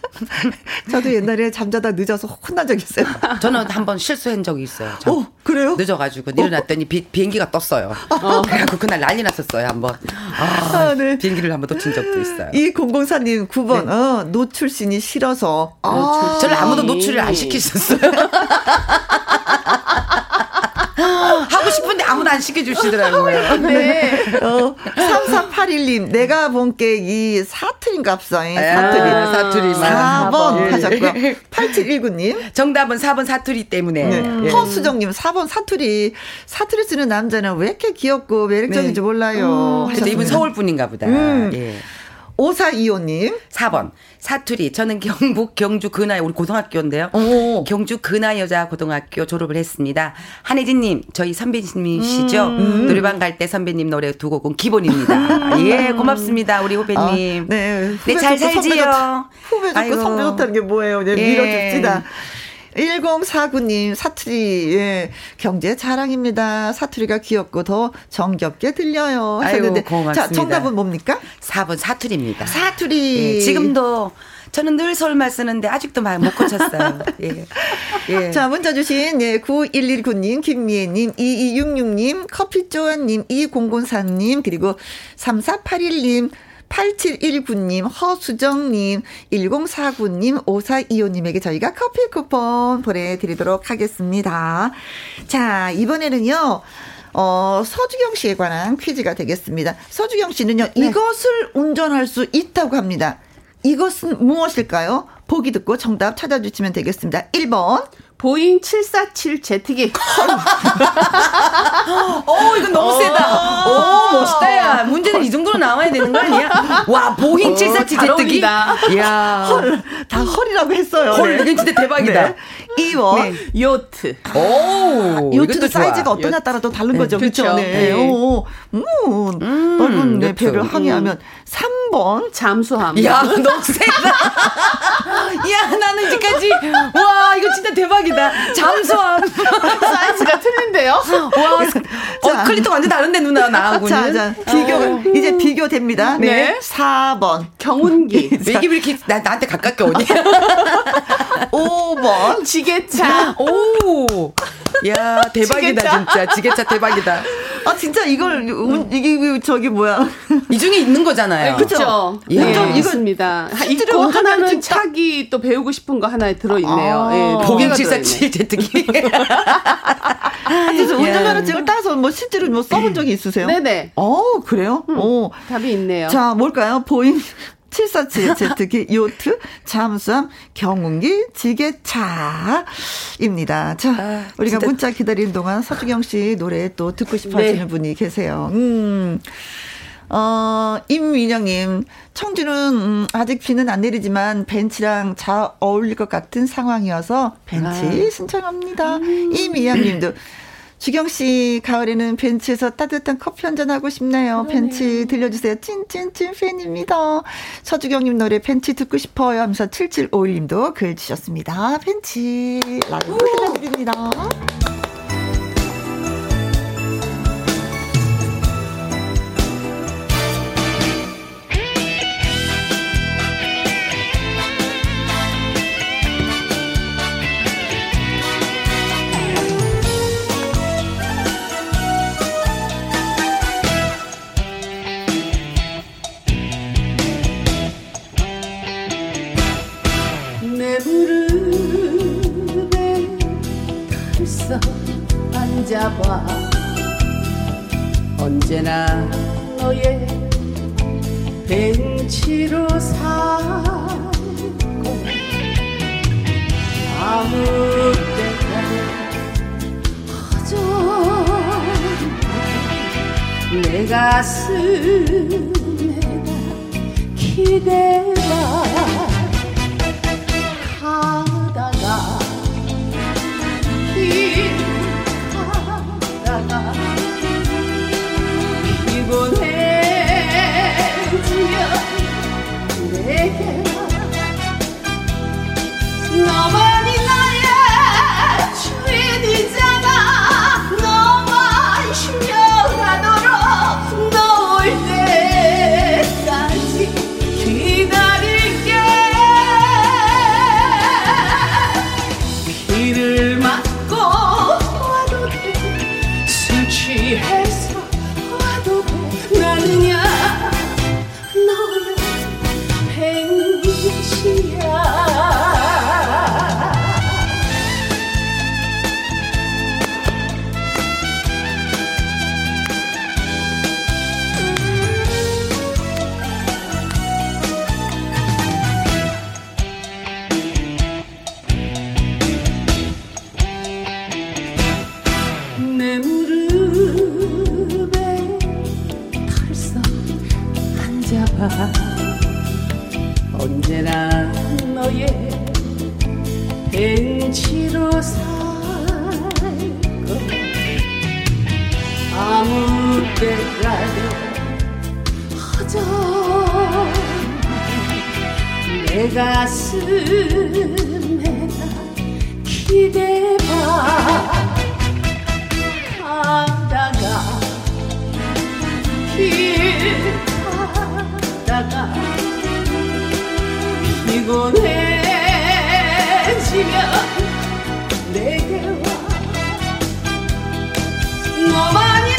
저도 옛날에 잠자다 늦어서 혼난 적 있어요. 저는 한 번 실수한 적이 있어요. 저 어, 그래요? 늦어가지고 일어났더니 비, 비행기가 떴어요. 그래갖고 그날 난리 났었어요 한 번. 아, 아, 네. 비행기를 한 번 놓친 적도 있어요. 이 공공사님 9번 어, 노출신이 싫어서 아, 저를 아무도 노출을 안 시키셨어요. 하고 싶은데 아무도 안 시켜주시더라고요. 네. 어, 3381님, 내가 본 게 이 사투리 사투리인갑사인 사투리. 아, 사투리. 4번, 4번 하셨고요. 8719님. 정답은 4번 사투리 때문에. 네. 예. 허수정님 4번 사투리. 사투리 쓰는 남자는 왜 이렇게 귀엽고 매력적인지 네. 몰라요. 음, 이분 서울 분인가 보다. 음. 예. 5425님. 4번. 사투리. 저는 경북 경주 근하의 우리 고등학교인데요. 오. 경주 근하 여자 고등학교 졸업을 했습니다. 한혜진 님, 저희 선배님이시죠? 음. 음. 노래방 갈 때 선배님 노래 두 곡은 기본입니다. 음. 예, 고맙습니다. 우리 후배님. 아, 네. 네, 잘 살지요. 후배 좋고 선배 좋다는 게 뭐예요? 네, 예. 밀어줍시다. 1049님, 사투리, 예, 경제 자랑입니다. 사투리가 귀엽고 더 정겹게 들려요. 하셨는데. 아유, 고맙습니다. 자, 정답은 뭡니까? 4번 사투리입니다. 사투리. 예, 지금도 저는 늘 서울말 쓰는데 아직도 못 고쳤어요. 예. 예. 자, 문자 주신, 예, 9119님, 김미애님, 2266님, 커피조아님, 2004님, 그리고 3481님, 8719님, 허수정님, 1049님, 5425님에게 저희가 커피 쿠폰 보내드리도록 하겠습니다. 자, 이번에는요, 어, 서주경 씨에 관한 퀴즈가 되겠습니다. 서주경 씨는요, 네. 이것을 운전할 수 있다고 합니다. 이것은 무엇일까요? 보기 듣고 정답 찾아주시면 되겠습니다. 1번. 보잉 747 제트기. 어, 이건 너무 세다. 오, 어, 멋있다, 야. 문제는 이 정도로 나와야 되는 거 아니야? 와, 보잉 747 제트기. 이야. 헐, 다 헐이라고 했어요. 헐, 네. 이건 진짜 대박이다. 네. 2번. 네. 요트. 오, 요트도 사이즈가 어떠냐 따라 또 다른 거죠. 그렇죠. 네. 오, 음, 음, 넓은 네, 배를 항해하면 3번. 잠수함. 야, 너무 세다. 야, 나는 이제까지. 와, 이거 진짜 대박이다. 잠수함. 사이즈가 틀린데요? 와, 어, 클리토 완전 다른데, 누나, 나하고는. 자, 자, 비교, 어. 이제 비교됩니다. 네. 4번. 경운기. 왜 이렇게 나, 나한테 가깝게 오니? 5번. 지 게차. 오. 야, 대박이다, 지게차? 진짜. 지게차 대박이다. 아, 진짜 이걸, 음. 이게, 저기 뭐야. 이 중에 있는 거잖아요. 그렇죠. 예, 네, 있습니다. 있고 하나는 차기 또 배우고 싶은 거 하나에 들어있네요. 아, 예, 보경 747 제트기. 그래서 운전면허증을 따서 뭐 실제로 뭐 써본 적이 있으세요? 네네. 어, 그래요? 음, 어. 답이 있네요. 자, 뭘까요? 보잉 747 제트기, 요트, 잠수함, 경운기, 지게차입니다. 자, 아, 우리가 진짜. 문자 기다리는 동안 서주경 씨 노래 또 듣고 싶어 네. 하시는 분이 계세요. 음. 어, 임민영님, 청주는, 음, 아직 비는 안 내리지만 벤치랑 잘 어울릴 것 같은 상황이어서 벤치 아. 신청합니다. 음. 임미영님도 주경 씨, 가을에는 벤치에서 따뜻한 커피 한잔 하고 싶네요. 그러네. 벤치 들려주세요. 찐찐찐 팬입니다. 서주경님 노래 벤치 듣고 싶어요 하면서 7751님도 글 주셨습니다. 벤치 라이브 들려드립니다. 잡아. 언제나 너의 벤치로 살고 아무 때나 허전 내 가슴에다 기대다 너 너의 벤치로 살고 아무 때라도 허전히 내 가슴에다 기대봐. 가다가 길 가다가 피곤해지면 내게 와 너만이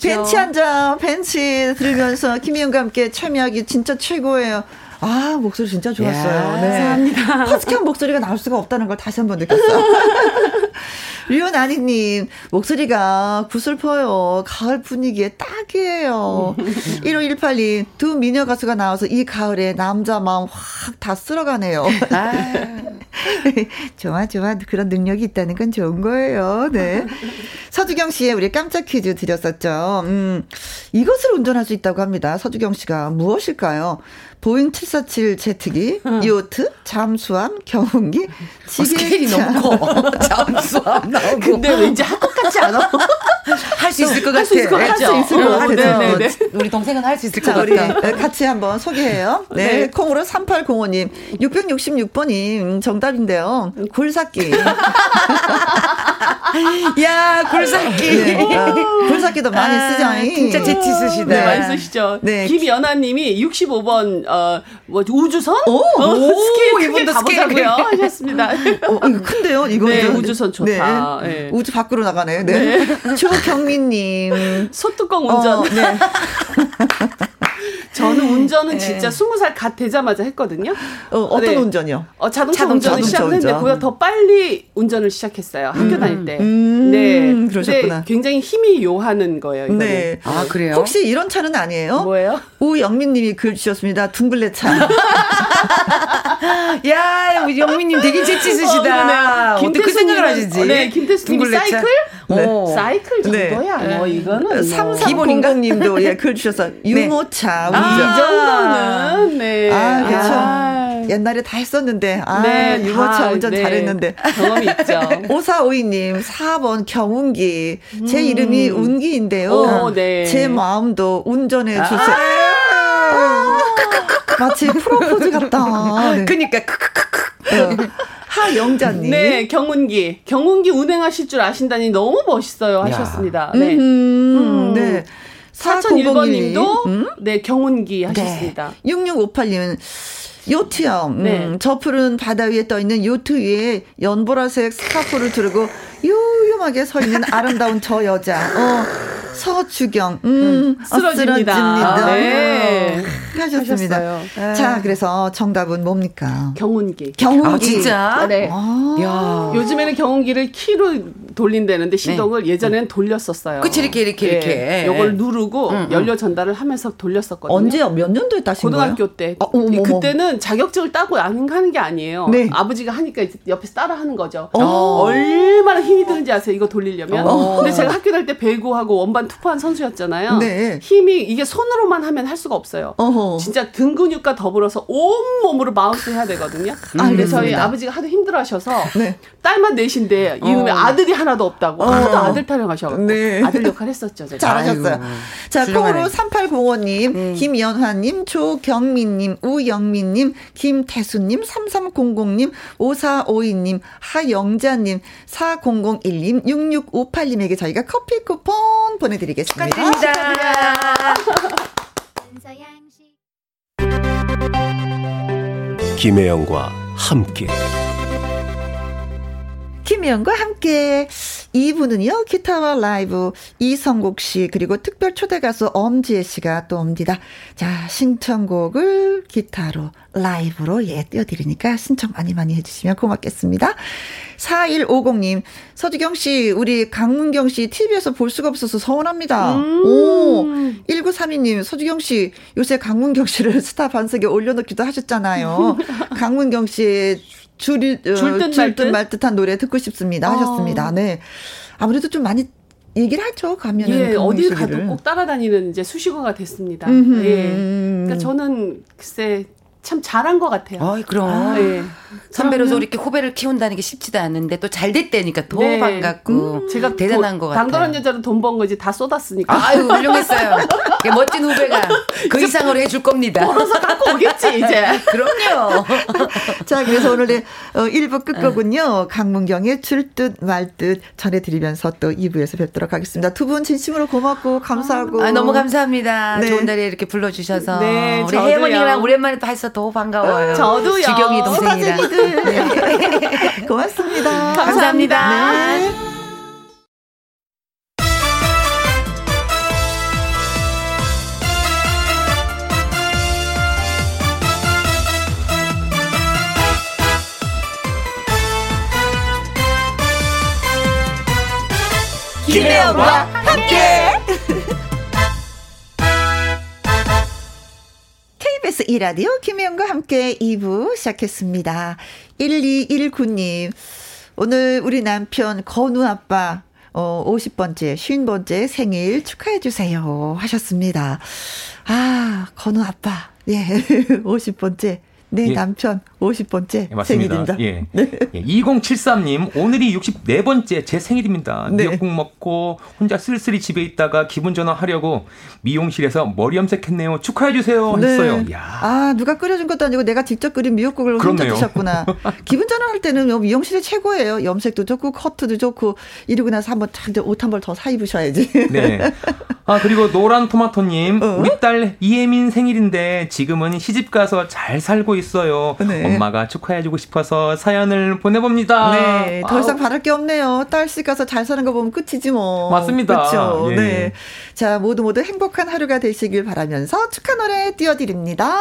네. 벤치 한 장, 벤치 들으면서 김희영과 함께 참여하기 진짜 최고예요. 아, 목소리 진짜 좋았어요. 야, 네. 감사합니다. 허스키한 목소리가 나올 수가 없다는 걸 다시 한번 느꼈어요. 류나니님, 목소리가 구슬퍼요. 가을 분위기에 딱이에요. 1518님, 두 미녀 가수가 나와서 이 가을에 남자 마음 확 다 쓸어가네요. 좋아, 좋아. 그런 능력이 있다는 건 좋은 거예요. 네. 서주경 씨의 우리 깜짝 퀴즈 드렸었죠. 음, 이것을 운전할 수 있다고 합니다. 서주경 씨가 무엇일까요? 보잉 747 제트기, 요트, 잠수함, 경운기, 어, 지게차. 커. 잠수함 나오고. 근데 왠지 할 것 같지 않아? 할 수 있을 것 같아. 할수 있을 것 같죠? 할수 있을 것 어, 같아요. 네, 네, 네. 우리 동생은 할 수 있을 것 자, 우리 같다. 같이 한번 소개해요. 네. 네. 콩으로 3805님. 666번님 정답인데요. 굴삭기. 야, 굴삭기. 네. 어, 굴삭기도 많이 아, 쓰죠. 진짜 재치 있으시다. 네, 네. 많이 쓰시죠. 네. 김연아님이 65번 어, 뭐 우주선? 오! 어, 오, 스케일 크게 이분도 가보자고요 스케일 하셨습니다. 어, 이거 큰데요, 이거. 네, 우주선 좋다. 네. 네. 우주 밖으로 나가네요. 네. 조경민님. 소뚜껑 운전. 어, 네. 저는 운전은 진짜 20살 갓 되자마자 했거든요. 어, 어떤 네. 운전이요? 어, 자동차, 자동차, 운전을 자동차 시작을 했는데 운전. 그보다 더 빨리 운전을 시작했어요. 학교 다닐 때. 음, 네. 그러셨구나. 굉장히 힘이 요하는 거예요. 이거는. 네. 아, 그래요? 혹시 이런 차는 아니에요? 뭐예요? 우영민 님이 글 주셨습니다. 둥글레 차. 야, 우리 영민님 되게 재치 있으시다. 어, 네. 어떻게 그 생각을 하시지? 네, 김태수님이 둥글레차. 사이클? 네. 어. 사이클 네. 정도야. 뭐 이거는 뭐. 기본인가? 3300님도 예, 글 주셔서 유모차 운전. 이 정도는 네. 아, 그렇죠. 아, 옛날에 다 했었는데, 아, 네, 유모차 다, 운전 네. 잘했는데. 경험이 있죠. 5452님, 4번 경운기. 제 이름이 운기인데요. 오, 네. 제 마음도 운전해 주세요. 마치 프로포즈 같다. 네. 그니까, 크크크크. 어. 하영자님. 네, 경운기. 경운기 운행하실 줄 아신다니 너무 멋있어요 하셨습니다. 네. 음, 네. 4001번님도 음? 네, 경운기 하셨습니다. 6658님은 요트요. 음, 네. 저 푸른 바다 위에 떠 있는 요트 위에 연보라색 스카프를 두르고 유유하게 서 있는 아름다운 저 여자. 어, 서주경. 음, 쓰러집니다. 쓰러집니다. 네. 하셨습니다. 하셨어요. 자, 그래서 정답은 뭡니까? 경운기. 경운기. 아, 진짜? 네. 아, 야. 요즘에는 경운기를 키로 돌린다는데 시동을 예전에는 돌렸었어요. 그치, 이렇게, 이렇게, 이렇게. 요걸 누르고 응, 응. 연료 전달을 하면서 돌렸었거든요. 언제 몇 년도에 따신 거예요? 고등학교 때. 아, 어머머머. 그때는 자격증을 따고 안 하는 게 아니에요. 네. 아버지가 하니까 옆에서 따라 하는 거죠. 어. 얼마나 힘이 드는지 아세요? 이거 돌리려면. 어. 근데 제가 학교 다닐 때 배구하고 원반 투포한 선수였잖아요. 네. 힘이 이게 손으로만 하면 할 수가 없어요. 어허. 진짜 등 근육과 더불어서 온 몸으로 마우스 해야 되거든요. 근데 저희. 아버지가 하도 힘들어하셔서 네. 딸만 넷인데 이놈의 어. 아들이 하나 하나도 없다고. 어. 아도 아들 타령하셔가지고. 네. 아들 역할 했었죠. 제가. 잘하셨어요. 아이고, 자, 콩으로 3805님, 음. 김연화님, 조경민님, 우영민님, 김태수님, 3300님, 5452님, 하영자님, 4001님, 6658님에게 저희가 커피 쿠폰 보내드리겠습니다. 축하드립니다. 김혜영과 함께. 김혜영과 함께 2부는요, 기타와 라이브 이성국 씨, 그리고 특별 초대 가수 엄지혜 씨가 또 옵니다. 자, 신청곡을 기타로, 라이브로 예, 띄워드리니까 신청 많이 많이 해주시면 고맙겠습니다. 4150님, 서주경 씨, 우리 강문경 씨 TV에서 볼 수가 없어서 서운합니다. 음. 오, 1932님, 서주경 씨, 요새 강문경 씨를 스타 반석에 올려놓기도 하셨잖아요. 강문경 씨의 줄이 어, 줄듯 줄듯 말 듯한 노래 듣고 싶습니다 하셨습니다. 어. 네. 아무래도 좀 많이 얘기를 하죠 가면은 예, 어딜 가도 꼭 따라다니는 이제 수식어가 됐습니다. 예. 그러니까 저는 글쎄 참 잘한 것 같아요. 아, 그럼. 아, 네. 선배로서 이렇게 후배를 키운다는 게 쉽지도 않은데 또 잘 됐다니까 더 네. 반갑고 음, 제가 대단한 도, 것 같아요. 당돌한 여자는 돈 번 거지 다 쏟았으니까. 아유 훌륭했어요. 멋진 후배가 그 이상으로 해줄 겁니다. 벌어서 갖고 오겠지 이제. 그럼요. 자 그래서 오늘의 1부 어, 끝곡은요 강문경의 줄듯 말듯 전해드리면서 또 2부에서 뵙도록 하겠습니다. 두 분 진심으로 고맙고 감사하고. 아, 너무 감사합니다. 네. 좋은 날에 이렇게 불러주셔서. 네, 우리 혜원이랑 오랜만에 또 해서 더 반가워요. 저도요. 주경이 동생이랑. 네. 고맙습니다. 감사합니다. 네. 김혜영과 함께. KBS 이라디오 김혜영과 함께 2부 시작했습니다. 1219님, 오늘 우리 남편 건우 아빠 어, 50번째, 50번째 생일 축하해주세요. 하셨습니다. 아, 건우 아빠. 예, 50번째. 네, 예. 남편 50번째 예, 맞습니다. 생일입니다. 예. 네. 예. 2073님, 오늘이 64번째 제 생일입니다. 네. 미역국 먹고 혼자 쓸쓸히 집에 있다가 기분 전환하려고 미용실에서 머리 염색했네요. 축하해 주세요. 네. 했어요. 야. 아, 누가 끓여준 것도 아니고 내가 직접 끓인 미역국을 그렇네요. 혼자 드셨구나. 기분 전환할 때는 미용실이 최고예요. 염색도 좋고, 커트도 좋고, 이러고 나서 한번 옷 한 벌 더 사 입으셔야지. 네. 아, 그리고 노란 토마토님, 어? 우리 딸 이혜민 생일인데 지금은 시집 가서 잘 살고 있어요. 네. 엄마가 축하해주고 싶어서 사연을 보내봅니다. 네, 더 이상 아우. 바랄 게 없네요. 딸씩 가서 잘 사는 거 보면 끝이지 뭐. 맞습니다. 그렇죠. 예. 네. 자, 모두 모두 행복한 하루가 되시길 바라면서 축하 노래 띄워드립니다.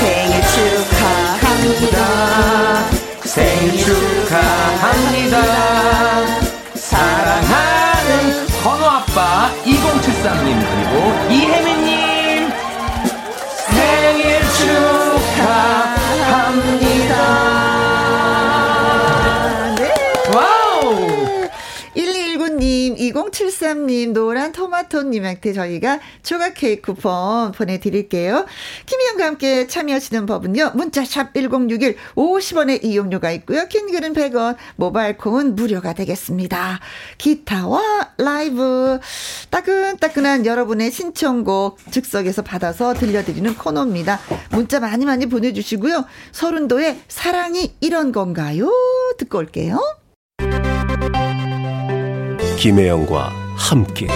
생일 축하합니다. 생일 축하합니다. 사랑하는 건우 아빠 2073님 그리고 2073님, 노란 토마토님한테 저희가 초과 케이크 쿠폰 보내드릴게요. 김희영과 함께 참여하시는 법은요, 문자샵 1061, 50원의 이용료가 있고요. 킹글은 100원, 모바일 콩은 무료가 되겠습니다. 기타와 라이브, 따끈따끈한 여러분의 신청곡 즉석에서 받아서 들려드리는 코너입니다. 문자 많이 많이 보내주시고요. 서른도의 사랑이 이런 건가요? 듣고 올게요. 김혜영과 함께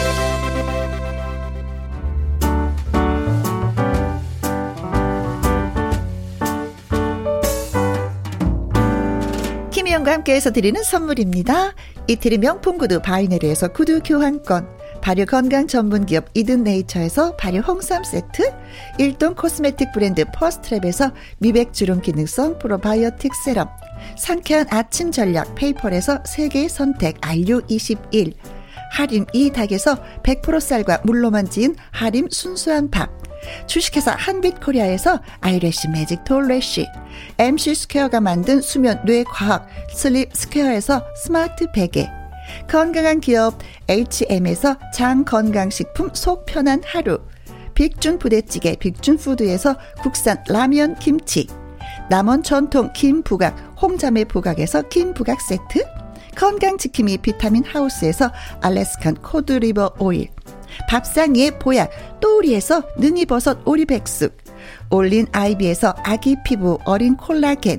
김혜영과 함께해서 드리는 선물입니다. 이태리 명품 구두 바이네르에서 구두 교환권 발효 건강 전문 기업 이든 네이처에서 발효 홍삼 세트, 일동 코스메틱 브랜드 퍼스트랩에서 미백 주름 기능성 probiotic serum, 상쾌한 아침 전략 페이퍼에서 세계 선택 RU21, 하림 이 닭에서 100% 쌀과 물로만 지은 하림 순수한 밥, 주식회사 한빛코리아에서 아이래쉬 매직 톨래쉬, MC 스퀘어가 만든 수면 뇌과학 슬립 스퀘어에서 스마트 베개, 건강한 기업 HM에서 장건강식품 속 편한 하루, 빅준 부대찌개 빅준푸드에서 국산 라면 김치, 남원 전통 김부각 홍자매 부각에서 김부각 세트. 건강지킴이 비타민 하우스에서 알래스칸 코드리버 오일. 밥상의 보약 또우리에서 능이버섯 오리백숙. 올린 아이비에서 아기 피부 어린 콜라겐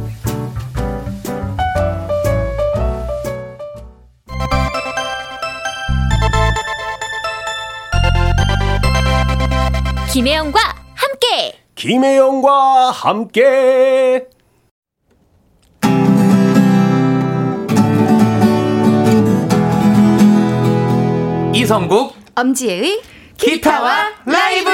김혜영과 함께. 김혜영과 함께. 이성국 엄지혜의 기타와 라이브.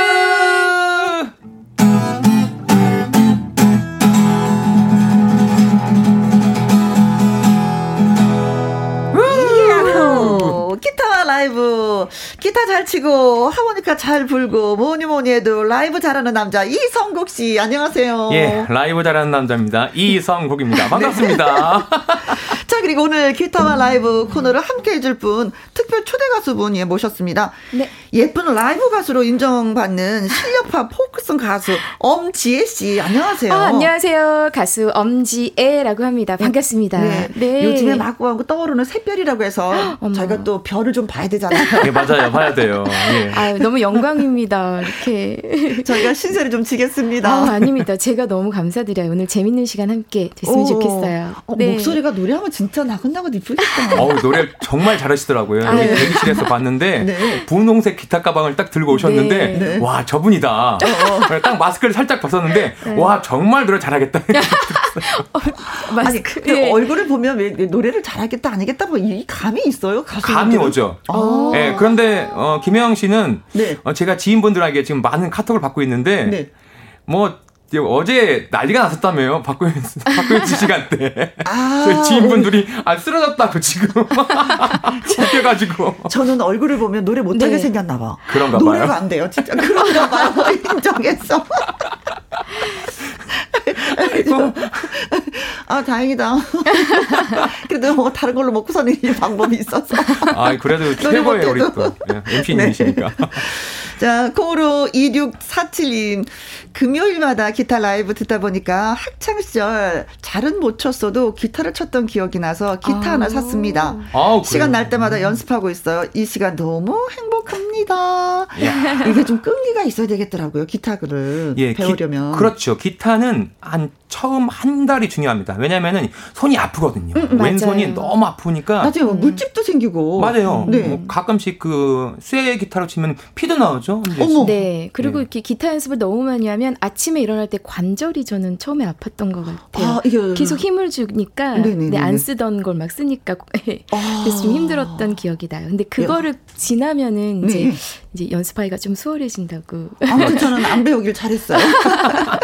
기타와 라이브 기타 잘 치고 하모니카 잘 불고 뭐니 뭐니 해도 라이브 잘하는 남자 이성국 씨 안녕하세요. 예, 라이브 잘하는 남자입니다. 이성국입니다. 반갑습니다. 자, 그리고 오늘 기타와 라이브 코너를 함께 해줄 분, 특별 초대 가수분, 예, 모셨습니다. 네. 예쁜 라이브 가수로 인정받는 실력파 포크송 가수, 엄지혜 씨, 안녕하세요. 아, 안녕하세요. 가수 엄지혜라고 합니다. 반갑습니다. 네. 네. 요즘에 막 떠오르는 새별이라고 해서 저희가 또 별을 좀 봐야 되잖아요. 네, 맞아요. 봐야 돼요. 예. 아유, 너무 영광입니다. 이렇게. 저희가 신세를 좀 지겠습니다. 아, 아닙니다. 제가 너무 감사드려요. 오늘 재밌는 시간 함께 됐으면 오, 좋겠어요. 어, 네. 목소리가 노래하면 진짜 나긋나긋 이쁘겠다. 어우, 노래 정말 잘하시더라고요. 여기 네. 대기실에서 봤는데 네. 분홍색 기타 가방을 딱 들고 오셨는데 네. 네. 와, 저분이다. 어, 어. 딱 마스크를 살짝 벗었는데 네. 와, 정말 노래 잘하겠다. 어, 마스크. 아니, 네. 얼굴을 보면 왜 노래를 잘하겠다 아니겠다 뭐 이 감이 있어요. 감이 오죠. 아. 네, 그런데 어, 김혜영 씨는 어, 제가 지인분들에게 지금 많은 카톡을 받고 있는데 뭐 어제 난리가 났었다며요. 박구현, 박구현 씨 시간 때. 아, 저희 지인분들이, 아, 쓰러졌다고 지금. 잡혀가지고. 저는 얼굴을 보면 노래 못하게 네. 생겼나 봐. 그런가 봐요. 노래가 안 돼요. 진짜. 그런가 봐요. 인정했어. 아, 다행이다. 그래도 뭐 다른 걸로 먹고 사는 방법이 있어서. 아, 그래도 최고예요, 우리 또. MC님이시니까. 네. 자, 코로 2647님. 금요일마다 기타 라이브 듣다 보니까 학창 시절 잘은 못 쳤어도 기타를 쳤던 기억이 나서 기타 아. 하나 샀습니다. 아, 시간 날 때마다 연습하고 있어요. 이 시간 너무 행복합니다. 이게 좀 끈기가 있어야 되겠더라고요. 기타를 예, 배우려면. 기, 그렇죠. 기타는 한 처음 한 달이 중요합니다. 왜냐면은 손이 아프거든요. 음, 왼손이 너무 아프니까. 맞아요. 물집도 생기고. 맞아요. 네. 뭐 가끔씩 그 쇠 기타로 치면 피도 나오죠. 어머. 네. 그리고 네. 이렇게 기타 연습을 너무 많이 하면 아침에 일어날 때 관절이 저는 처음에 아팠던 것 같아요. 아, 이게... 계속 힘을 주니까 네, 안 쓰던 걸 막 쓰니까 아. 그래서 좀 힘들었던 기억이 나요. 근데 그거를 지나면은 이제 네. 이제 연습하기가 좀 수월해진다고. 아무튼 저는 안 배우길 잘했어요.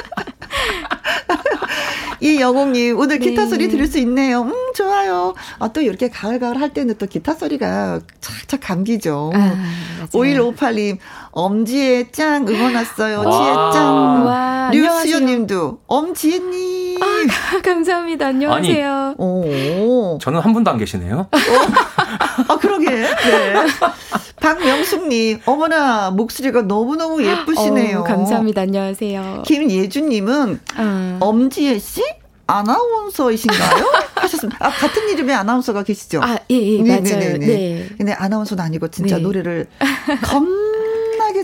이 영웅님, 오늘 기타 네. 소리 들을 수 있네요. 음, 좋아요. 아, 또 이렇게 가을가을 할 때는 또 기타 소리가 착착 감기죠. 아, 5158님, 엄지의 짱 응원 왔어요. 지혜 짱. 류수유 님도, 엄지혜님. 아, 감사합니다. 안녕하세요. 아니, 오. 저는 한 분도 안 계시네요. 아, 그러게. 네. 박명숙님, 어머나, 목소리가 너무너무 예쁘시네요. 어, 감사합니다. 안녕하세요. 김예준님은, 음. 엄지혜 씨? 아나운서이신가요? 하셨습니다. 아, 같은 이름의 아나운서가 계시죠? 아, 예, 예, 네, 맞아요. 네, 네, 네. 근데 아나운서는 아니고 진짜 네. 노래를 겁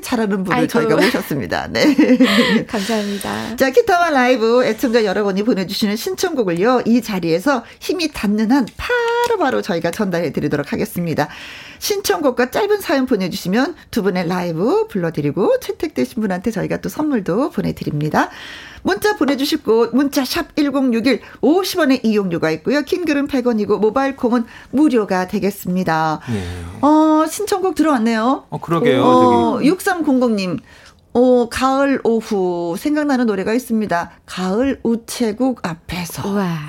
잘하는 분을 아이고. 저희가 모셨습니다. 네. 감사합니다. 자, 기타와 라이브 애청자 여러분이 보내주시는 신청곡을요, 이 자리에서 힘이 닿는 한 바로 바로 저희가 전달해 드리도록 하겠습니다. 신청곡과 짧은 사연 보내주시면 두 분의 라이브 불러드리고 채택되신 분한테 저희가 또 선물도 보내드립니다. 문자 보내주실 곳 문자 샵 1061 50원의 이용료가 있고요. 킹글은 100원이고 모바일 콩은 무료가 되겠습니다. 네. 어, 신청곡 들어왔네요. 어, 그러게요. 어, 6300님. 어, 가을 오후 생각나는 노래가 있습니다. 가을 우체국 앞에서. 와.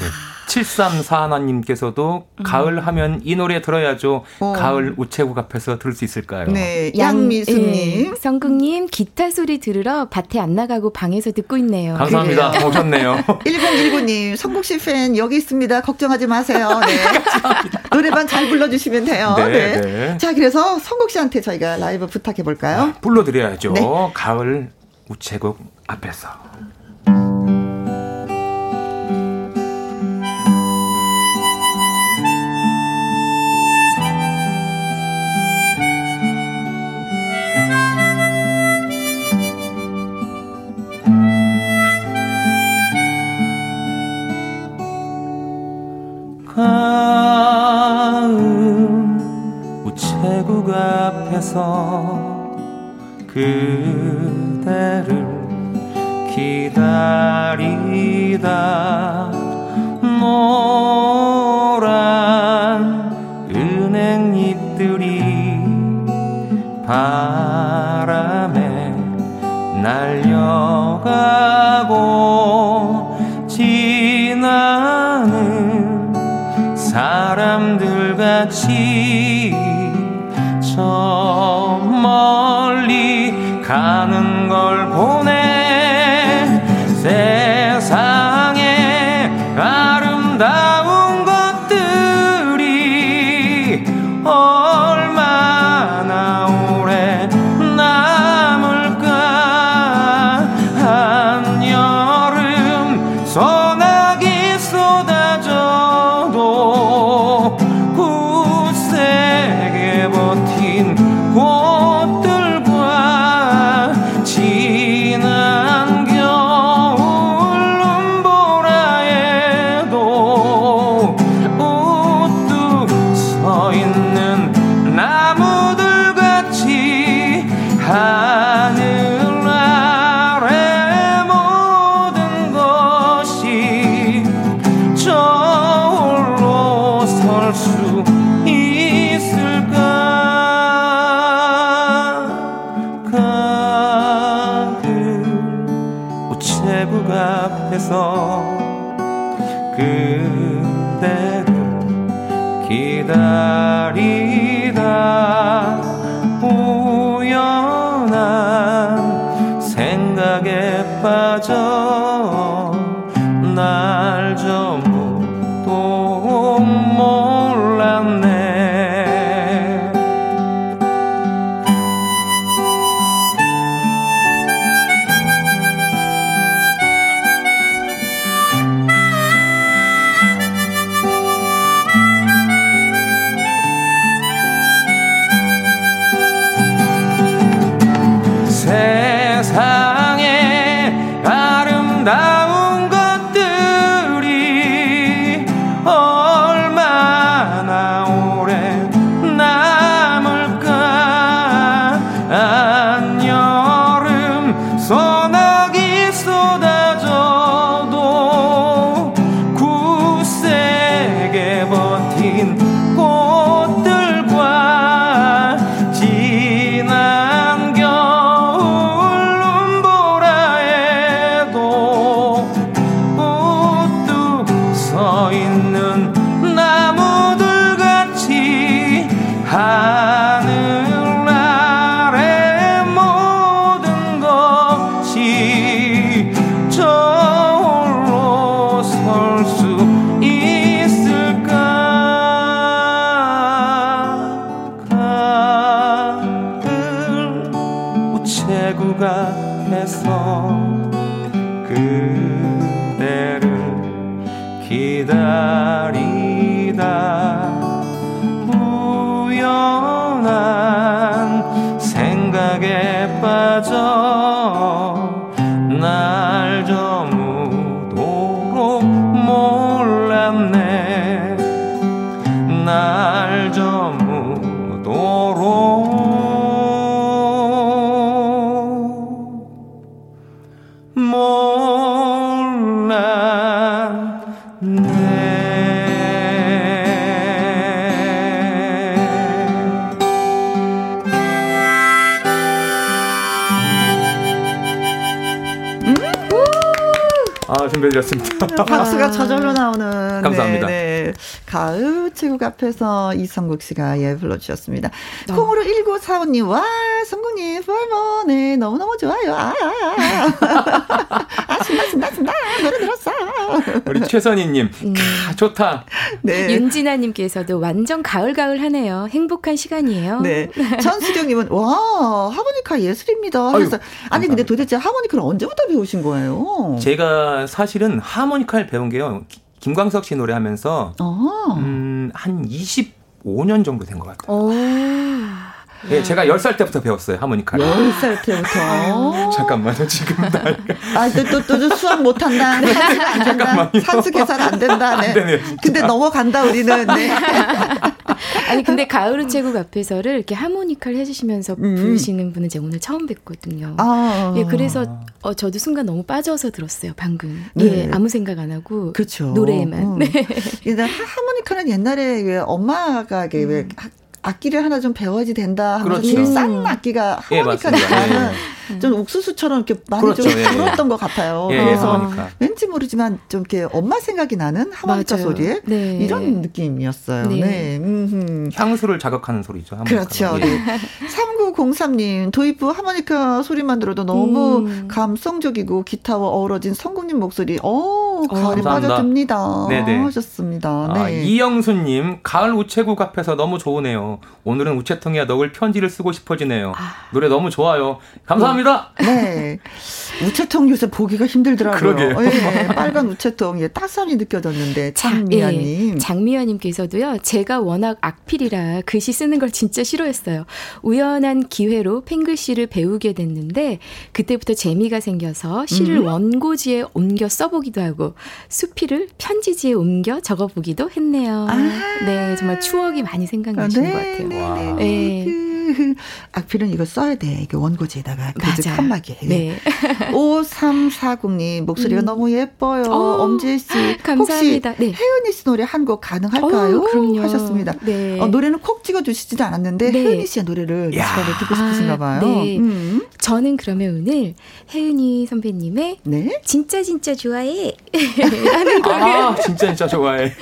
네. 7341님께서도 음. 가을 하면 이 노래 들어야죠. 어. 가을 우체국 앞에서 들을 수 있을까요? 네. 양미수님. 예, 성국님, 기타 소리 들으러 밭에 안 나가고 방에서 듣고 있네요. 감사합니다. 그래요. 오셨네요. 1019님, 성국 씨 팬 여기 있습니다. 걱정하지 마세요. 네. 노래만 잘 불러주시면 돼요. 네, 네. 네. 자, 그래서 성국 씨한테 저희가 라이브 부탁해 볼까요? 아, 불러드려야죠. 네. 가을 우체국 앞에서. 앞에서 그대를 기다리다 노란 은행잎들이 바 박수가 저절로 나오는. 감사합니다. 네, 네. 가을 최국 앞에서 이성국 씨가 예 불러주셨습니다. 어. 콩으로 1945님, 와, 성국님, 펄머, 네, 너무너무 좋아요. 아, 아, 아. 아 신나, 신나, 신나. 노래 들었어. 우리 최선희님, 음. 아, 좋다. 네. 윤진아님께서도 완전 가을 가을 하네요. 행복한 시간이에요. 네. 전수경님은, 와, 하모니카 예술입니다. 하면서, 아니, 근데 도대체 하모니카를 언제부터 배우신 거예요? 제가 사실은 하모니카를 배운 게요. 김광석 씨 노래 하면서, 음, 한 25년 정도 된 것 같아요. 예, 제가 10살 때부터 배웠어요, 하모니카를. 10살 때부터? 잠깐만요, 지금 나. 아, 또, 또, 또, 수학 못한다. 네. 된다. 산수 계산 안 된다. 네. 안 되네요, 진짜. 근데 넘어간다, 우리는. 네. 아니, 근데 가을은 제국 앞에서를 이렇게 하모니카를 해주시면서 음. 부르시는 분은 제가 오늘 처음 뵀거든요. 아. 예, 그래서 어, 저도 순간 너무 빠져서 들었어요, 방금. 네. 예, 아무 생각 안 하고. 그렇죠. 노래에만. 음. 네. 일단 하모니카는 옛날에 엄마가 음. 악기를 하나 좀 배워야지 된다 하면서 그렇죠. 싼 악기가 예, 하모니카니까 예, 좀 옥수수처럼 이렇게 많이 그렇죠. 좀 불었던 예, 것 같아요. 예, 그래서 하모니카. 왠지 모르지만 좀 이렇게 엄마 생각이 나는 하모니카 맞아요. 소리에 네. 이런 느낌이었어요. 네. 네. 음흠. 향수를 자극하는 소리죠. 하모니카. 그렇죠. 네. 3903님 도입부 하모니카 소리만 들어도 너무 음. 감성적이고 기타와 어우러진 성국님 목소리 어 가을에 빠져듭니다. 네네. 하셨습니다. 아, 네. 이영수님 가을 우체국 앞에서 너무 좋으네요. 오늘은 우체통에 넉을 편지를 쓰고 싶어지네요. 아. 노래 너무 좋아요. 감사합니다. 네. 우체통 요새 보기가 힘들더라고요. 예, 빨간 우체통, 예, 따스함이 느껴졌는데, 장미아님. 예, 장미아님께서도요, 제가 워낙 악필이라 글씨 쓰는 걸 진짜 싫어했어요. 우연한 기회로 펜글씨를 배우게 됐는데, 그때부터 재미가 생겨서 시를 음. 원고지에 옮겨 써보기도 하고, 수필을 편지지에 옮겨 적어보기도 했네요. 아. 네, 정말 추억이 많이 생각나시는 네, 것 같아요. 네, 네. 네. 그 악필은 이거 써야 돼. 이게 원고지에다가. 칸막이. 네. 5340님, 목소리가 음. 너무 예뻐요. 어, 엄지혜 씨. 감사합니다. 혹시 네. 혜은이 씨 노래 한 곡 가능할까요? 어, 그럼요. 하셨습니다. 네. 어, 노래는 콕 찍어 주시지도 않았는데, 네. 혜은이 씨의 노래를 시간에 듣고 싶으신가 아, 봐요. 아, 네. 음. 저는 그러면 오늘 혜은이 선배님의 네? 진짜 진짜 좋아해. 하는 곡을. 아, 진짜 진짜 좋아해.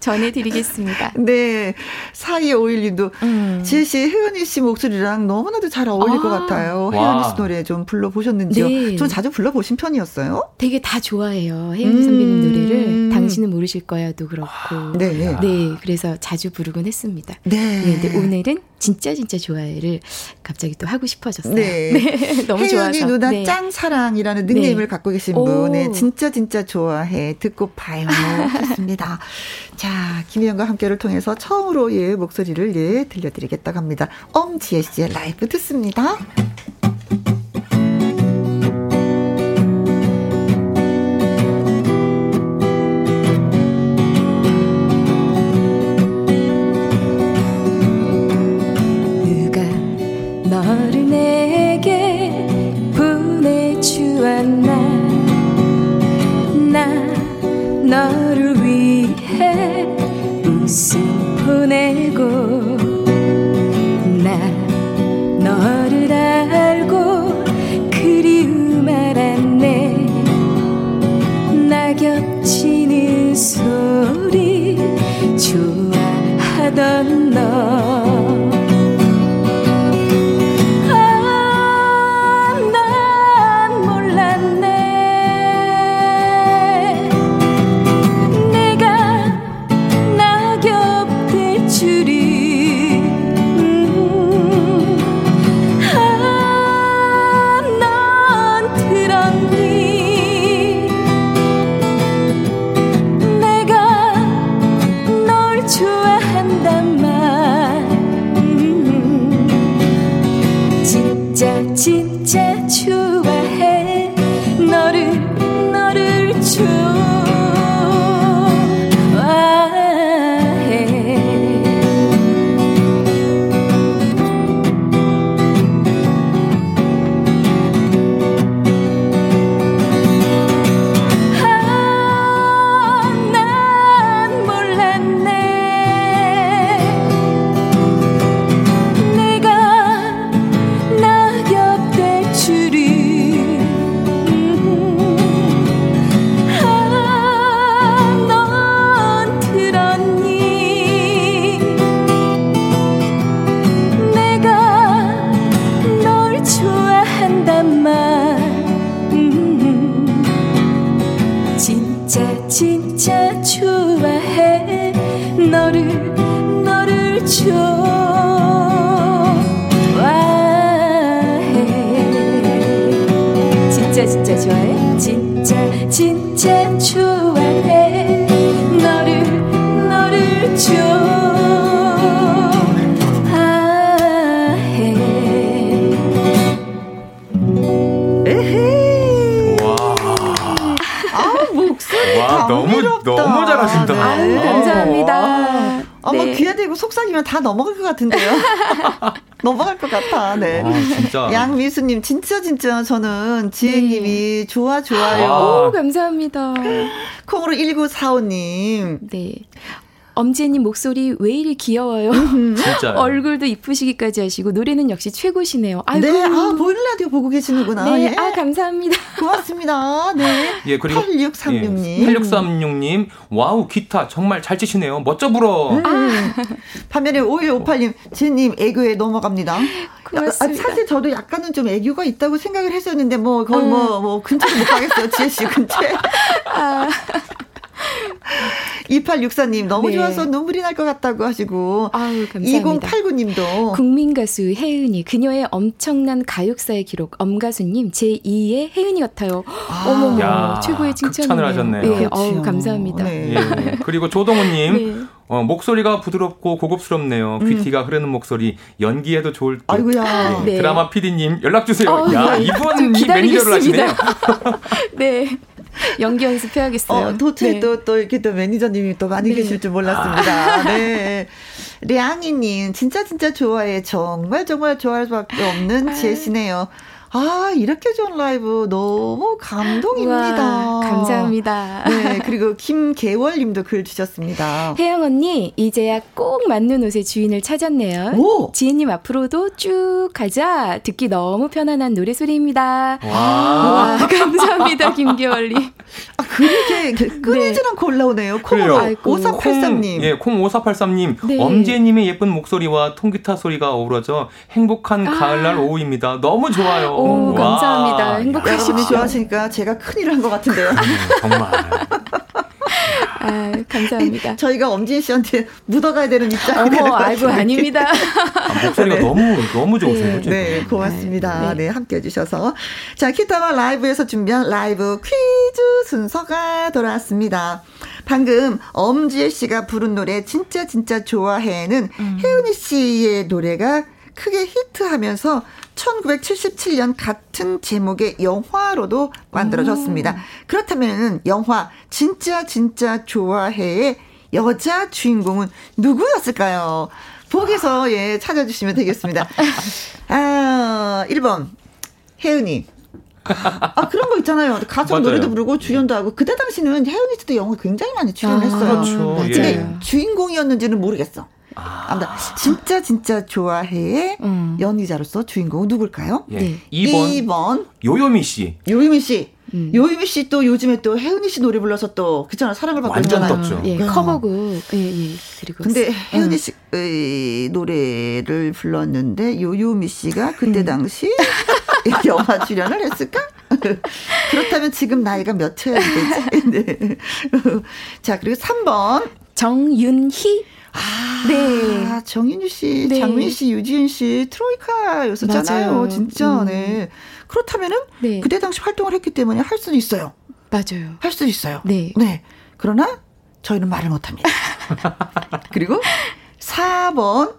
전해드리겠습니다. 네. 4251님도 음. 지혜 씨, 혜은이 씨 목소리랑 너무나도 잘 어울릴 아. 것 같아요. 혜은이 씨 노래 좀 불러보셨는지요? 네. 전 자주 불러보신 편이었어요? 되게 다 좋아해요. 혜은이 음. 선배님 노래를. 당신은 모르실 거야도 그렇고. 네. 네. 그래서 자주 부르곤 했습니다. 네. 네 근데 오늘은 진짜 진짜 좋아해를 갑자기 또 하고 싶어졌어요. 네. 네. 너무 좋아서. 누나 네. 짱 사랑이라는 닉네임을 네. 갖고 계신 분의 진짜 진짜 좋아해 듣고 봐요. 좋습니다. 자, 김희영과 함께를 통해서 처음으로 예 목소리를 예 들려드리겠다고 합니다. 엄지혜 씨의 라이브 듣습니다. 너를 위해 웃음 보내 같은데요. 넘어갈 것 같아. 네. 아, 진짜. 양미수님 진짜 진짜 저는 지혜님이 네. 좋아 좋아요. 오 감사합니다. 콩으로 1945님. 네. 엄지혜님 목소리 왜 이리 귀여워요. 진짜 얼굴도 이쁘시기까지 하시고 노래는 역시 최고시네요. 아이고. 네, 아 보이는 라디오 보고 계시는구나. 네, 예. 아 감사합니다. 고맙습니다. 네. 예 그리고 8636님. 예, 8636님 wow 기타 정말 잘 치시네요. 멋져 불어. 음. 아. 반면에 5158님 지혜님 애교에 넘어갑니다. 고맙습니다. 아, 사실 저도 약간은 좀 애교가 있다고 생각을 했었는데 뭐 거의 뭐뭐 음. 뭐 근처도 못 가겠어요. 지혜 씨 근처에. 아. 2864님 너무 네. 좋아서 눈물이 날 것 같다고 하시고 아유, 감사합니다. 2089님도 국민 가수 혜은이 그녀의 엄청난 가욕사의 기록 엄가수님 제2의 혜은이 같아요. 아. 어머머 최고의 칭찬이네요. 극찬을 하셨네요. 네, 어우, 감사합니다. 네. 예. 그리고 조동훈님 네. 어, 목소리가 부드럽고 고급스럽네요. 음. 귀티가 흐르는 목소리 연기해도 좋을 듯. 아이고야. 네. 네. 드라마 PD님 연락 주세요. 어, 야 이분 이 매니저를 하시네요. 네. 연기 연습해야겠어요. 어, 도체 네. 또, 또 이렇게 또 매니저님이 또 많이 네. 계실 줄 몰랐습니다. 아. 네. 량이님, 진짜 진짜 좋아해. 정말 정말 좋아할 수밖에 없는 아. 제시네요. 아, 이렇게 좋은 라이브 너무 감동입니다. 우와, 감사합니다. 네, 그리고 김계월 님도 글 주셨습니다. 혜영 언니, 이제야 꼭 맞는 옷의 주인을 찾았네요. 오! 지혜님 앞으로도 쭉 가자. 듣기 너무 편안한 노래 소리입니다. 와, 와 감사합니다, 김계월 님. 아, 그렇게 끊이지 네. 않고 올라오네요. 콩 5483님. 예, 콩 5483님. 네. 엄지혜님의 예쁜 목소리와 통기타 소리가 어우러져 행복한 아. 가을날 오후입니다. 너무 좋아요. 오, 감사합니다. 행복하시면 좋아하시니까 제가 큰일을 한것 같은데요. 음, 정말. 아, 감사합니다. 저희가 엄진 씨한테 묻어가야 되는 입장이 어머, 아이고, 아닙니다. 아, 목소리가 네. 너무, 너무 좋으세요. 네, 네 고맙습니다. 네. 네, 함께 해주셔서. 자, 키타와 라이브에서 준비한 라이브 퀴즈 순서가 돌아왔습니다. 방금 엄지혜 씨가 부른 노래 진짜 진짜 좋아해는 음. 혜은이 씨의 노래가 크게 히트하면서 1977년 같은 제목의 영화로도 만들어졌습니다. 음. 그렇다면 영화 진짜 진짜 좋아해의 여자 주인공은 누구였을까요? 보기서 예 찾아주시면 되겠습니다. 아 1번 혜은이. 아 그런 거 있잖아요. 가수 노래도 부르고 주연도 하고 그때 당시는 혜은이 씨도 영화 굉장히 많이 출연했어요. 아, 그렇죠. 근데 예. 주인공이었는지는 모르겠어. 아. 무튼 진짜 진짜 좋아해의 음. 연기자로서 주인공은 누굴까요? 예. 네. 2번, 2번 요요미 씨. 요요미 씨. 음. 요요미 씨 또 요즘에 또 혜은이 씨 노래 불러서 또 그잖아 사랑을 받고 완전 떴죠. 예, 어. 커버곡. 예, 예. 그리고 근데 혜은이 씨의 노래를 불렀는데 요요미 씨가 그때 음. 당시 영화 출연을 했을까? 그렇다면 지금 나이가 몇이야 되지? 네. 자, 그리고 3번 정윤희 아, 네. 정인유 씨, 네. 장민 씨, 유지은 씨 트로이카였었잖아요. 맞아요. 진짜. 음. 네. 그렇다면은 네. 그때 당시 활동을 했기 때문에 할 수는 있어요. 맞아요. 할수 있어요. 네. 네. 그러나 저희는 말을 못 합니다. 그리고 4번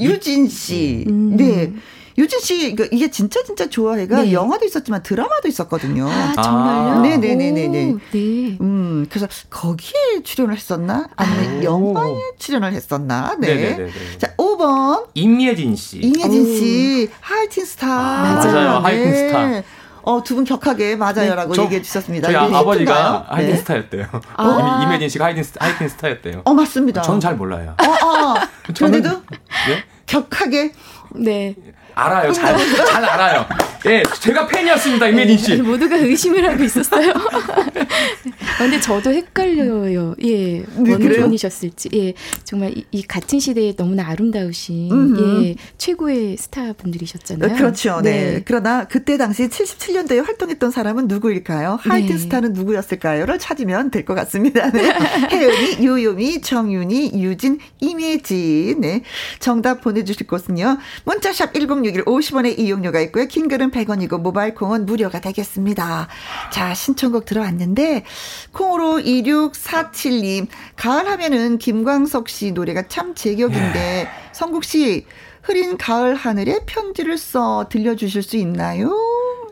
유진 씨. 음. 네. 유진 씨, 그 이게 진짜 진짜 좋아해가 네. 영화도 있었지만 드라마도 있었거든요. 아, 정말요? 네네네네네. 네. 음, 그래서 거기에 출연을 했었나? 아니면 아. 영화에 출연을 했었나? 네. 네네네. 자, 5번. 임예진 씨. 임예진 씨. 하이틴 스타. 아, 맞아요. 네. 하이틴 스타. 어, 두 분 격하게 맞아요라고 네, 얘기해 주셨습니다. 저희 아, 아버지가 하이틴 네. 스타였대요. 아. 임예진 씨가 하이틴, 스타, 하이틴 스타였대요. 어, 맞습니다. 전잘 몰라요. 어, 어. 그런데도 네? 격하게 네. 알아요. 잘, 잘 알아요. 예, 제가 팬이었습니다, 임예진 씨. 네, 모두가 의심을 하고 있었어요. 근데 저도 헷갈려요. 예, 네, 어느 분이셨을지. 예, 정말 이, 이, 같은 시대에 너무나 아름다우신 음흠. 예, 최고의 스타분들이셨잖아요. 어, 그렇죠. 네. 네. 그러나 그때 당시 77년도에 활동했던 사람은 누구일까요? 하이틴 네. 스타는 누구였을까요?를 찾으면 될 것 같습니다. 네. 혜연이, 요요미, 정윤이, 유진, 임혜진. 네. 정답 보내주실 곳은요. 문자샵 1061 50원의 이용료가 있고요. 킹글은 100원이고 모바일 콩은 무료가 되겠습니다. 자, 신청곡 들어왔는데 콩으로 2647님 가을 하면은 김광석 씨 노래가 참 제격인데 예. 성국 씨 흐린 가을 하늘에 편지를 써 들려주실 수 있나요?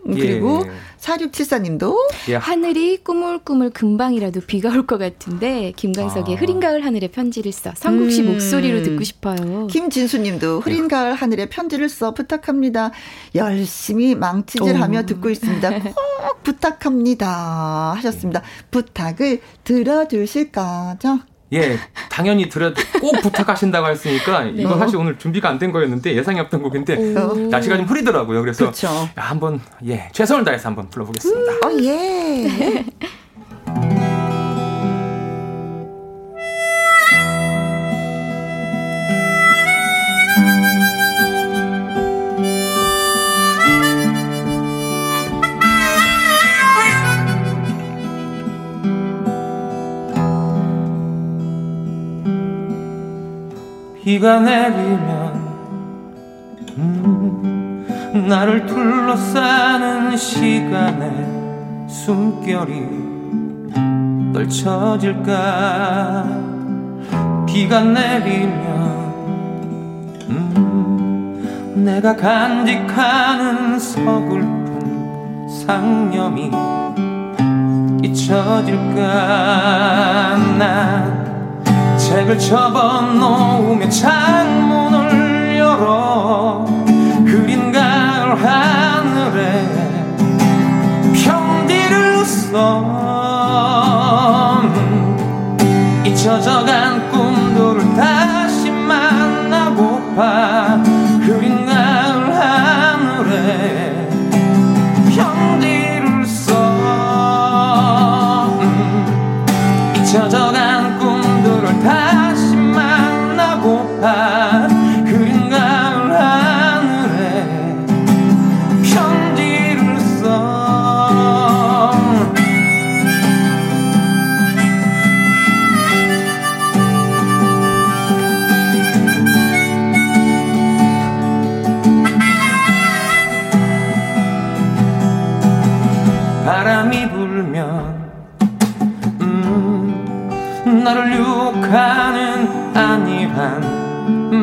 그리고 예. 4674님도 예. 하늘이 꾸물꾸물 금방이라도 비가 올 것 같은데 김광석의 아. 흐린 가을 하늘에 편지를 써 성국 씨 음. 목소리로 듣고 싶어요. 김진수님도 흐린 예. 가을 하늘에 편지를 써 부탁합니다. 열심히 망치질하며 듣고 있습니다. 꼭 부탁합니다 하셨습니다. 부탁을 들어주실 거죠? 예, 당연히 들어 꼭 부탁하신다고 했으니까 네. 이거 사실 오늘 준비가 안 된 거였는데 예상이 없던 곡인데 오. 날씨가 좀 흐리더라고요. 그래서 그쵸. 야, 한번 예 최선을 다해서 한번 불러보겠습니다. 음, 어 예. 비가 내리면 음, 나를 둘러싸는 시간에 숨결이 떨쳐질까? 비가 내리면 음, 내가 간직하는 서글픈 상념이 잊혀질까? 난 책을 접어놓으며 창문을 열어 그린 가을 하늘에 편지를 써 잊혀져간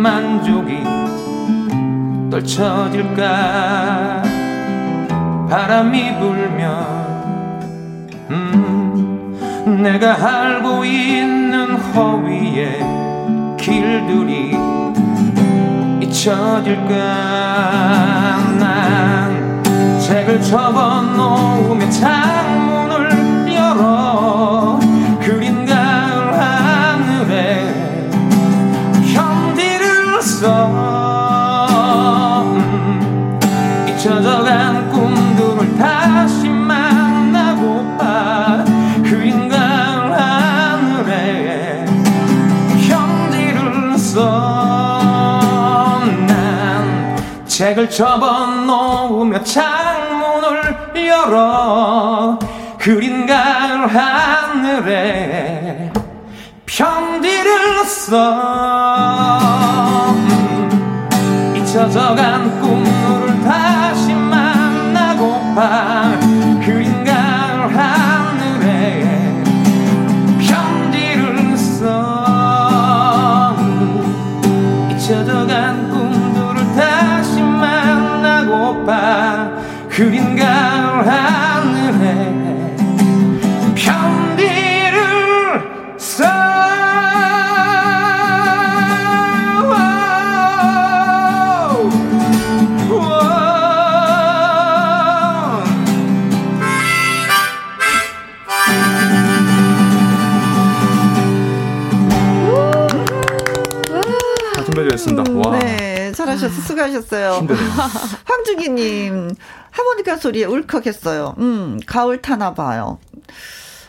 만족이 떨쳐질까? 바람이 불면 음, 내가 알고 있는 허위의 길들이 잊혀질까? 난 책을 접어놓으며 창문 접어놓으며 창문을 열어 그린 가을 하늘에 편지를 써. 잊혀져간 꿈을 다시 만나고파 수고하셨어요. 황주기님, 하모니카 소리에 울컥했어요. 음, 가을 타나 봐요.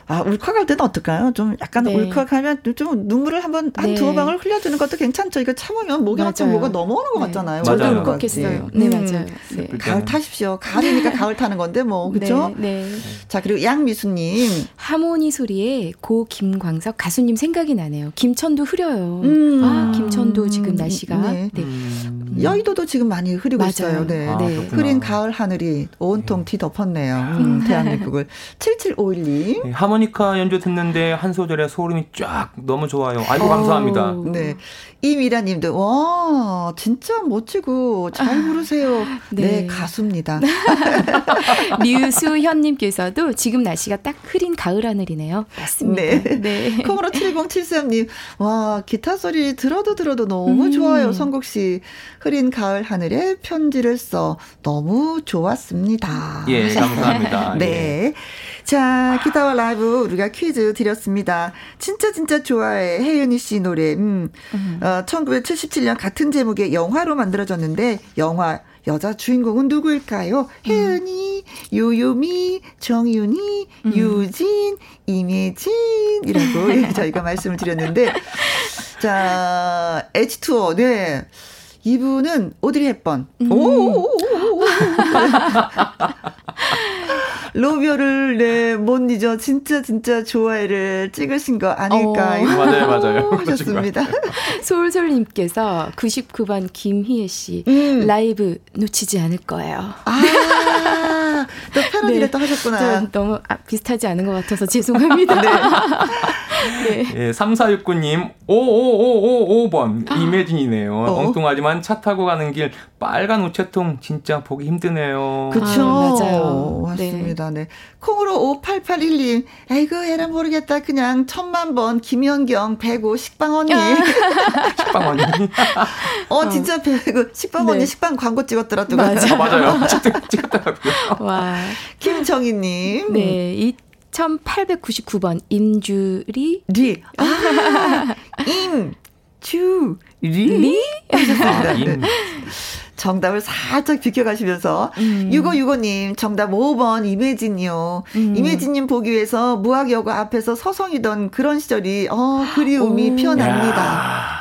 아, 울컥할 때는 어떨까요? 좀 약간 네. 울컥하면 좀 눈물을 한번 한 네. 두어 방울 흘려주는 것도 괜찮죠. 이거 참으면 목에 한참 뭐가 넘어오는 것 네. 같잖아요. 저도 울컥했어요. 네, 음. 맞아요. 네. 가을 타십시오. 가을이니까 가을 타는 건데 뭐 그렇죠? 네, 네. 자 그리고 양미수님 하모니 소리에 고 김광석 가수님 생각이 나네요. 김천도 흐려요. 음. 아 김천도 지금 날씨가 네. 네. 음. 음. 여의도도 지금 많이 흐리고 맞아요. 있어요. 네. 아, 네. 흐린 가을 하늘이 온통 네. 뒤덮었네요. 음, 대한민국을. 7751님. 네, 하모니카 연주 듣는데 한 소절에 소름이 쫙 너무 좋아요. 아이고, 어, 감사합니다. 네. 이미라 님도, 와, 진짜 멋지고 잘 부르세요. 네, 네 가수입니다. 류수현 님께서도 지금 날씨가 딱 흐린 가을 하늘이네요. 맞습니다. 네. 네. 콩으로 7073님, 와, 기타 소리 들어도 들어도 너무 음. 좋아요. 성국 씨. 흐린 가을 하늘에 편지를 써 너무 좋았습니다. 예, 감사합니다. 네. 예. 자, 기타와 라이브 우리가 퀴즈 드렸습니다. 진짜 진짜 좋아해. 혜윤이 씨 노래. 음. 음. 어, 1977년 같은 제목의 영화로 만들어졌는데 영화 여자 주인공은 누구일까요? 음. 혜은이, 요요미, 정윤이, 음. 유진, 임혜진이라고 저희가 말씀을 드렸는데 자, H2O, 네. 이분은 오드리 헵번. 음. 오! 로비오를 네, 못 잊어 진짜 진짜 좋아해를 찍으신 거 아닐까. 어. 맞아요, 맞아요. 하셨습니다. 솔솔님께서 99번 김희애 씨 음. 라이브 놓치지 않을 거예요. 아, 또 패러디를 네. 또 하셨구나. 너무 아, 비슷하지 않은 것 같아서 죄송합니다. 네. 네. 예, 3469님, 55555번, 이매진이네요. 어? 엉뚱하지만 차 타고 가는 길 빨간 우체통 진짜 보기 힘드네요. 그쵸. 아, 맞아요. 맞습니다. 네. 네. 콩으로 5881님, 아이고, 에라 모르겠다. 그냥 천만 번, 김연경, 배고, 식빵 언니. 식빵 언니. 어, 진짜 배고, 식빵 네. 언니 식빵 광고 찍었더라, 또. 맞아. 맞아요. 찍었더라고요. 와. 김정희님. 네. 이 1899번 임주리 리. 아, 임주 리 리 하셨습니다. 아, 임. 정답을 살짝 비켜가시면서 음. 6565님 정답 5번 임예진이요. 음. 임예진님 보기 위해서 무학여고 앞에서 서성이던 그런 시절이 어 그리움이 오. 피어납니다. 야.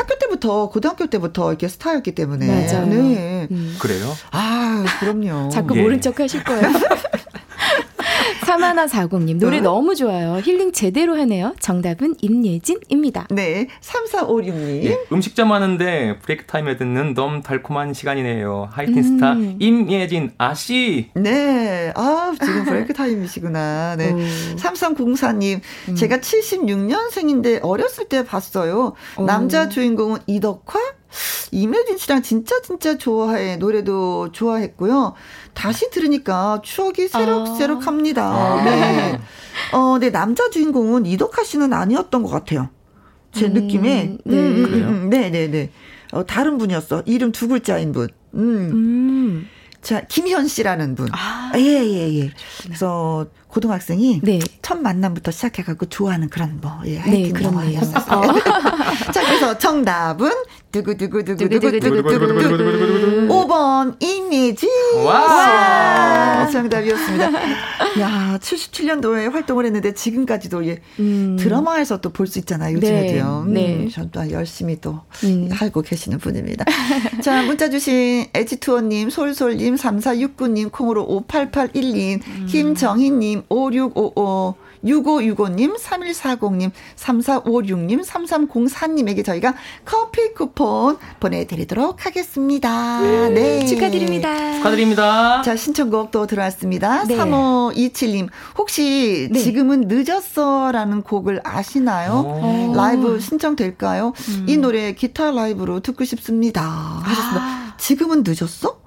학교 때부터 고등학교 때부터 이렇게 스타였기 때문에 맞아요. 네. 음. 그래요? 아 그럼요. 자꾸 예. 모른 척 하실 거예요. 사마나 사공님 노래 어? 너무 좋아요. 힐링 제대로 하네요. 정답은 임예진입니다. 네. 3456님. 예, 음식점 하는데 break time에 듣는 너무 달콤한 시간이네요. 하이틴 스타 음. 임예진 아씨. 네. 아, 지금 break time이시구나. 네. 오. 3304님. 음. 제가 76년생인데 어렸을 때 봤어요. 오. 남자 주인공은 이덕화? 이매진 씨랑 진짜 진짜 좋아해 노래도 좋아했고요. 다시 들으니까 추억이 새록새록합니다. 아. 네. 어, 네 남자 주인공은 이덕화 씨는 아니었던 것 같아요. 제 음, 느낌에. 네. 음, 음, 음, 네, 네, 네. 어, 다른 분이었어. 이름 두 글자인 분. 음. 음. 자, 김현 씨라는 분. 아, 예, 예, 예. 그래서 고등학생이 네. 첫 만남부터 시작해갖고 좋아하는 그런 뭐, 예, 네, 그런 거였었어요. 자, 그래서 정답은 두구두구두구두구두구두구 5번 이미지. 와! 정답이었습니다. 야, 77년도에 활동을 했는데 지금까지도 예, 음. 드라마에서 또 볼 수 있잖아요. 요즘에도요. 네. 네. 음, 네. 전또 열심히 또 음. 하고 계시는 분입니다. 자, 문자 주신 에지투어님, 솔솔님, 3469님, 콩으로 5881님, 음. 김정희님, 5655 6565님, 3140님, 3456님, 3304님에게 저희가 커피 쿠폰 보내드리도록 하겠습니다. 네. 네. 축하드립니다. 축하드립니다. 자, 신청곡 또 들어왔습니다. 네. 3527님, 혹시 네. 지금은 늦었어 라는 곡을 아시나요? 오. 라이브 신청될까요? 음. 이 노래 기타 라이브로 듣고 싶습니다. 하셨습니다. 아. 지금은 늦었어?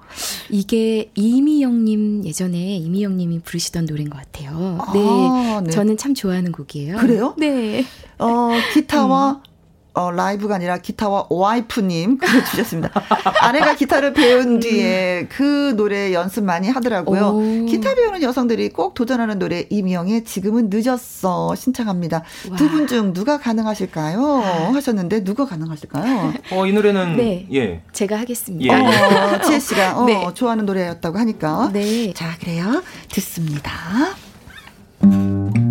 이게 이미영님 예전에 이미영님이 부르시던 노래인 것 같아요. 네. 아, 네. 저는 참 좋아하는 곡이에요. 그래요? 네. 어, 기타와 음. 어, 라이브가 아니라 기타와 와이프님 주셨습니다. 아내가 기타를 배운 음. 뒤에 그 노래 연습 많이 하더라고요. 오. 기타 배우는 여성들이 꼭 도전하는 노래 이미영의 지금은 늦었어 신청합니다. 두 분 중 누가 가능하실까요? 하셨는데 누가 가능하실까요? 어, 이 노래는 네. 예. 제가 하겠습니다. 예. 어, 지혜 씨가 어, 네. 좋아하는 노래였다고 하니까. 네. 자, 그래요. 듣습니다. 사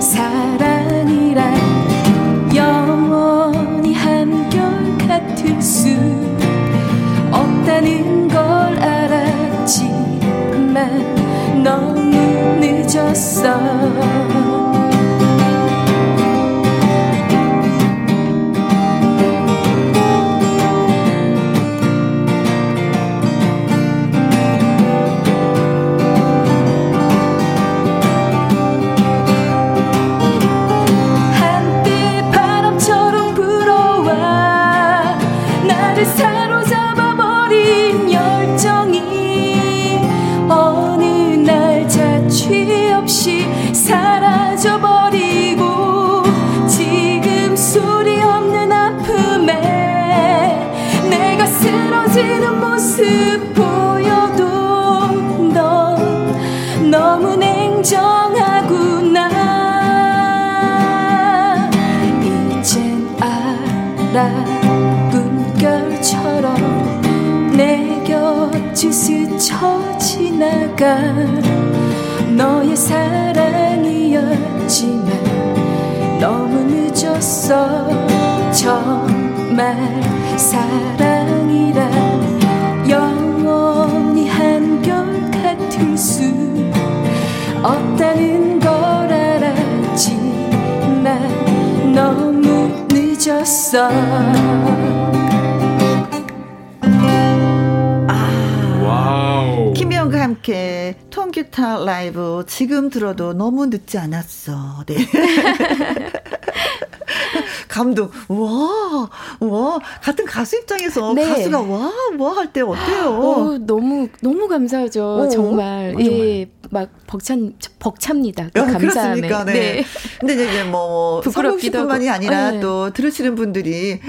사랑이란 영원히 한결같을 수 없다는 걸 알았지만 너무 늦었어 지나가 너의 사랑이었지만 너무 늦었어. 정말 사랑이란 영원히 한결같을 수 없다는 걸 알았지만 너무 늦었어 함께 통기타 라이브 지금 들어도 너무 늦지 않았어. 네. 감동. 와, 와, 같은 가수 입장에서 네. 가수가 와, 뭐할때 어때요? 어, 너무 너무 감사하죠. 어, 정말. 어, 예. 막 벅찬 벅찹니다. 그 아, 감사함에. 네. 네. 근데 이제 뭐 부끄럽기뿐만이 아니라 네. 또 들으시는 분들이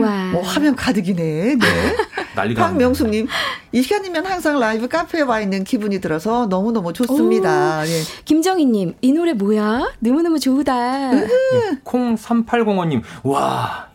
와. 뭐 화면 가득이네. 네. 난리가. 박명숙님, 이 시간이면 항상 라이브 카페에 와 있는 기분이 들어서 너무 너무 좋습니다. 예. 김정희님, 이 노래 뭐야? 너무 너무 좋다. 네. 콩 3805님, 와.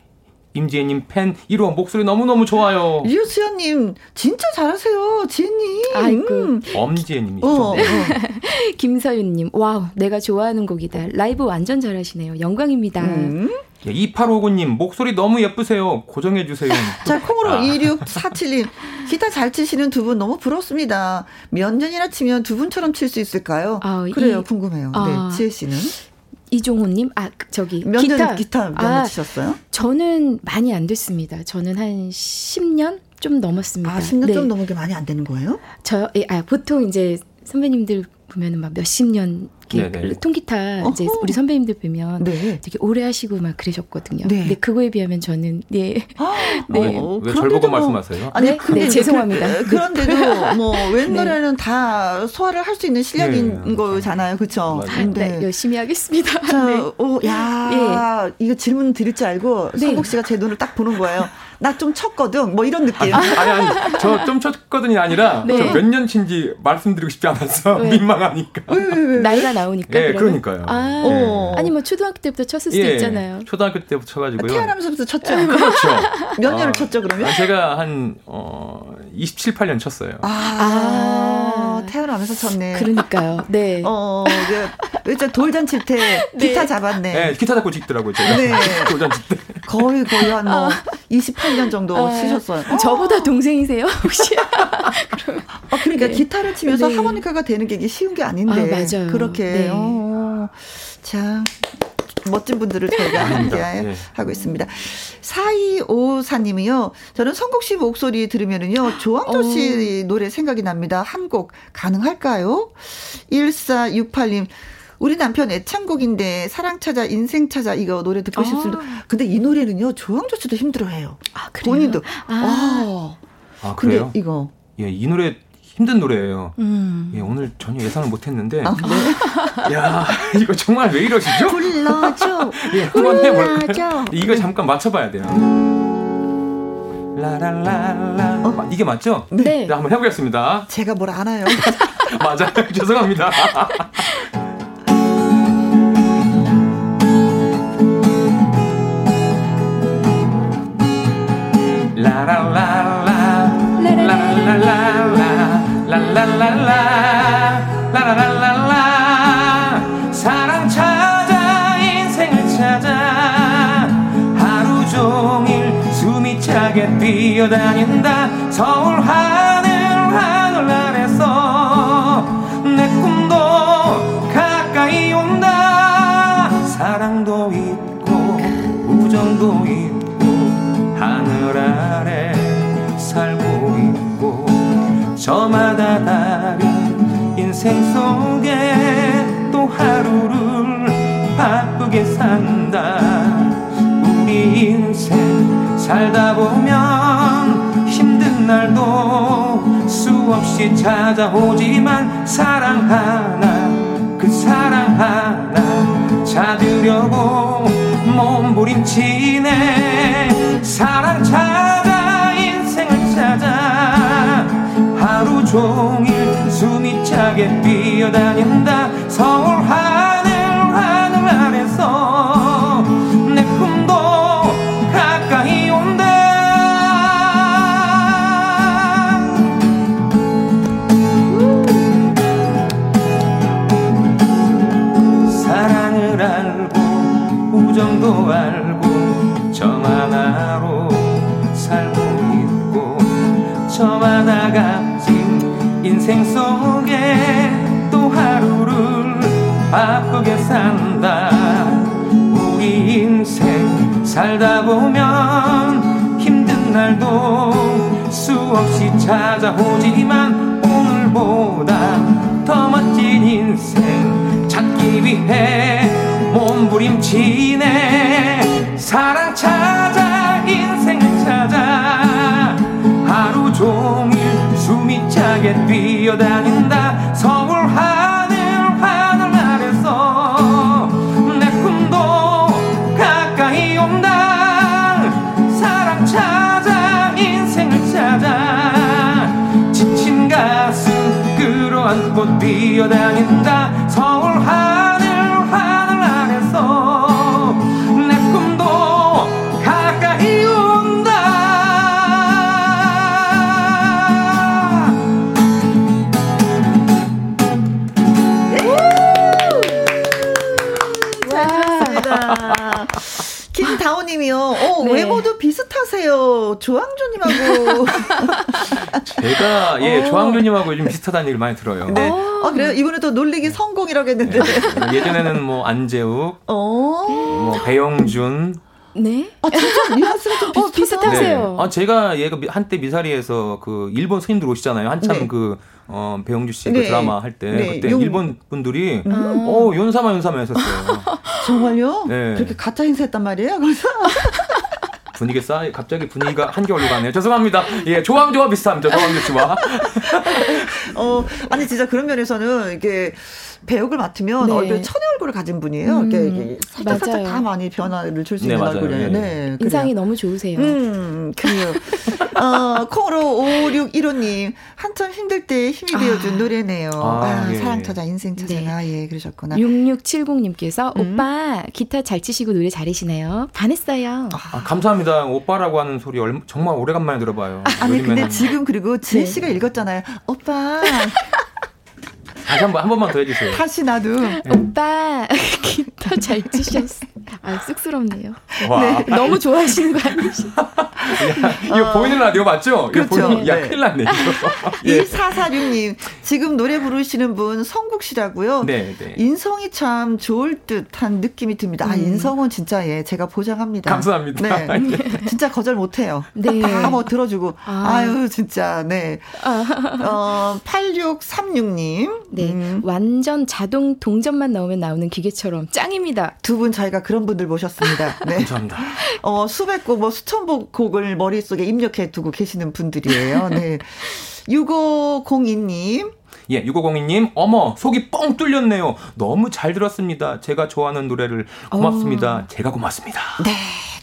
임지혜님 팬 1호 목소리 너무너무 좋아요. 유수연님 진짜 잘하세요. 지혜님. 아이고. 음. 엄지혜님이시죠. 어, 어. 네. 김서윤님 wow 내가 좋아하는 곡이다. 라이브 완전 잘하시네요. 영광입니다. 음. 2859님, 목소리 너무 예쁘세요. 고정해 주세요. 자, 콩으로 아. 2647님, 기타 잘 치시는 두 분 너무 부럽습니다. 몇 년이나 치면 두 분처럼 칠 수 있을까요? 아, 그래요, 이, 궁금해요. 아. 네, 지혜 씨는? 이종호님, 아 저기 몇 기타 기타 몇년 아, 치셨어요? 저는 많이 안 됐습니다. 저는 한 10년 좀 넘었습니다. 아 10년 네. 좀 넘은 게 많이 안 되는 거예요? 저, 예, 아 보통 이제 선배님들 보면은 막 몇십 년 이렇게 통기타 어허. 이제 우리 선배님들 뵈면 네. 되게 오래 하시고 막 그러셨거든요. 네. 근데 그거에 비하면 저는 네. 아, 네. 어, 왜절 보고 뭐, 말씀하세요? 아니, 네, 네 죄송합니다. 그, 런데도 뭐웬 네. 노래는 다 소화를 할 수 있는 실력인 네. 거잖아요. 그렇죠? 네. 열심히 하겠습니다. 자, 네. 오, 야, 예. 이거 질문 드릴 줄 알고 성국 씨가 제 눈을 딱 보는 거예요. 나 좀 쳤거든. 뭐 이런 느낌. 아니, 아니, 아니 저 좀 쳤거든이 아니라 몇년 친지 말씀드리고 싶지 않아서 민망하니까. 나이가 나오니까. 예, 그러면? 그러니까요. 아, 예. 아니 뭐 초등학교 때부터 쳤을 수도 예, 있잖아요. 초등학교 때부터 쳐가지고요. 태어나면서부터 쳤죠. 그렇죠. 몇 년을 아, 쳤죠 그러면? 제가 한 어, 27, 8년 쳤어요. 아, 아 태어나면서 쳤네. 그러니까요. 네. 어, 그, 돌잔치 때 네. 기타 잡았네. 네, 기타 잡고 찍더라고요. 제가. 네. 돌잔치 때. 거의 거의 한뭐 아. 28년 정도 아, 치셨어요. 저보다 동생이세요 혹시? 아, 그러니까 네. 기타를 치면서 네. 하모니카가 되는 게 이게 쉬운 게 아닌데. 아, 맞아요. 그렇게. 네. 어, 자, 멋진 분들을 저희가 함께 네. 하고 있습니다. 4254님이요. 저는 성국 씨 목소리 들으면은요, 조항조 씨 어. 노래 생각이 납니다. 한 곡 가능할까요? 1468님. 우리 남편 애창곡인데 사랑 찾아 인생 찾아 이거 노래 듣고 아. 싶습니다. 근데 이 노래는요 조항조 씨도 힘들어해요. 아 그래요? 본인도. 아, 아, 아 그래요? 이거 예, 이 노래 힘든 노래예요. 음. 예, 오늘 전혀 예상을 못했는데, 아, 네. 야 이거 정말 왜 이러시죠? 불러줘. 예, 한번 해볼까요? 이거 잠깐 맞춰봐야 돼요. 라라라라. 어? 이게 맞죠? 네. 네. 한번 해보겠습니다. 제가 뭘 아나요? 맞아요. 죄송합니다. 라라라라 라라라라 라라라라 사랑 찾아 인생을 찾아 하루 종일 숨이 차게 뛰어다닌다. 서울 하늘 하늘 아래서 내 꿈도 가까이 온다. 사랑도 있고 우정도 있고 저마다 다른 인생 속에 또 하루를 바쁘게 산다. 우리 인생 살다 보면 힘든 날도 수없이 찾아오지만 사랑 하나 그 사랑 하나 찾으려고 몸부림치네. 사랑 찾 종일 숨이 차게 뛰어다닌다. 서울 인생 속에 또 하루를 바쁘게 산다. 우리 인생 살다 보면 힘든 날도 수없이 찾아오지만 오늘보다 더 멋진 인생 찾기 위해 몸부림치네. 사랑 찾 차게 뛰어다닌다. 서울 하늘 하늘 아래서 내 꿈도 가까이 온다. 사랑 찾아 인생을 찾아. 지친 가슴 끌어안고 뛰어다닌다 제가 예 어. 조항조님하고 요즘 비슷하다는 얘기를 많이 들어요. 네. 아 그래요? 이번에 또 놀리기 성공이라고 했는데. 네. 예전에는 뭐 안재욱, 어. 뭐 배영준. 네? 아, 진짜 뉘앙스가 좀 어, 비슷하세요. 네. 아, 제가 얘가 한때 미사리에서 그 일본 스님들 오시잖아요. 한참 네. 그, 어, 배영주 씨그 네. 드라마 할 때. 네. 그때 용... 일본 분들이, 음. 어, 연사마 연사마 했었어요. 정말요? 네. 그렇게 가짜 행세했단 말이에요? 그래서. 분위기 쌓 갑자기 분위기가 한겨울로 가네요. 죄송합니다. 예, 조항조와 비슷합니다. 조항조 씨와. 어, 아니 진짜 그런 면에서는 이게 배역을 맡으면 네. 얼굴 천의 얼굴을 가진 분이에요. 음, 이렇게 살짝 살짝 다 많이 변화를 줄 수 있는 네, 얼굴이에요. 네. 네. 인상이 너무 좋으세요. 음, 그래요. 어, 콩으로 5615님 한참 힘들 때 힘이 아. 되어준 아. 노래네요. 아, 아 예. 사랑 찾아 인생 찾아가 네. 예 그러셨구나. 6670님께서 음. 오빠 기타 잘 치시고 노래 잘하시네요. 반했어요. 아, 감사합니다. 오빠라고 하는 소리 얼마, 정말 오래간만에 들어봐요. 아니 근데 지금 그리고 지혜 네. 씨가 읽었잖아요. 오빠 다시 한 번, 한 번만 더 해주세요. 다시 나도. 네. 오빠, 기타 잘 치셨어. 아, 쑥스럽네요. 네, 너무 좋아하시는 거 아니시죠? 이거 어, 보이는 라디오 맞죠? 그렇죠. 보이는, 야, 네. 큰일 났네, 이거. 2446님, 지금 노래 부르시는 분 성국 씨라고요? 네, 네. 인성이 참 좋을 듯한 느낌이 듭니다. 아, 음. 아, 인성은 진짜, 예, 제가 보장합니다. 감사합니다. 네. 진짜 거절 못 해요. 네. 다 뭐 들어주고. 아. 유 진짜, 네. 어, 8636님. 네. 음. 완전 자동 동전만 나오면 나오는 기계처럼 짱입니다. 두 분 저희가 그런 분들 모셨습니다. 네. 감사합니다. 어, 수백 곡, 뭐 수천 곡을 머릿속에 입력해 두고 계시는 분들이에요. 네. 6502님. 예, 6502님, 어머, 속이 뻥 뚫렸네요. 너무 잘 들었습니다. 제가 좋아하는 노래를 고맙습니다. 오. 제가 고맙습니다. 네.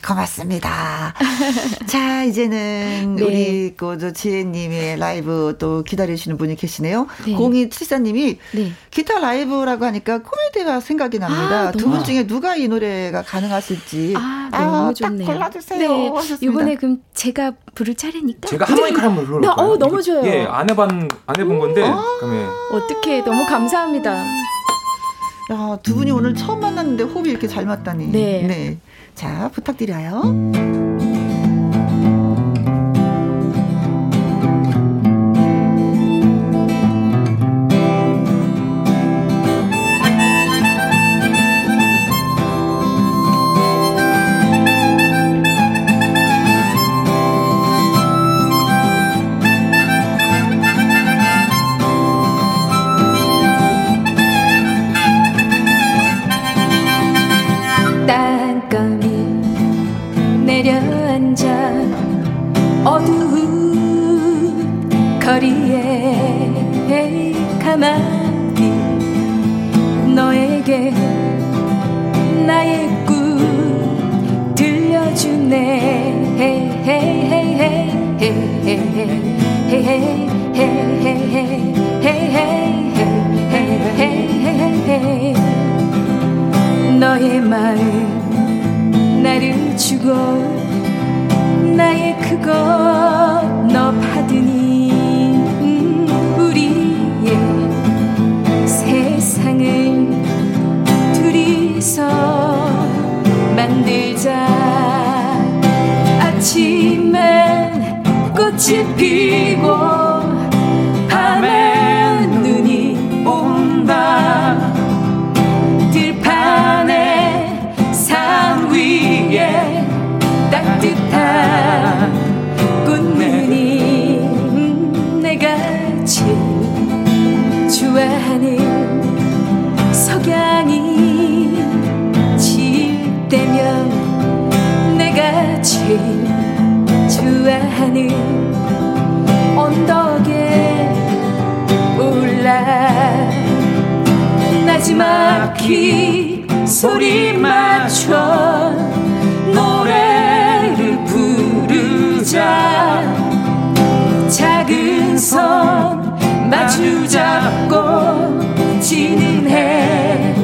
고맙습니다. 자, 이제는 네. 우리 그저 지혜님의 라이브 또 기다리시는 분이 계시네요. 네. 0274님이 네. 기타 라이브라고 하니까 코미디가 생각이 납니다. 아, 두분 중에 누가 이 노래가 가능하실지 아, 너무 아, 좋네요. 골라주세요. 네. 이번에 그럼 제가 부를 차례니까 제가 하모니카를 한번 불러볼까요? 어, 너무 좋아요. 예, 안 해본 안 해본 건데. 아~ 어떻게 너무 감사합니다. 야, 두 분이 오늘 처음 만났는데 호흡이 이렇게 잘 맞다니. 네. 네. 자, 부탁드려요. 그게 나의 꿈 들려주네 너의 마음 나를 주고 나의 그것 둘이서 만들자. 아침엔 꽃이 피고 좋아하는 언덕에 올라. 나지막히 소리 맞춰 노래를 부르자. 작은 선 마주 잡고 지는 해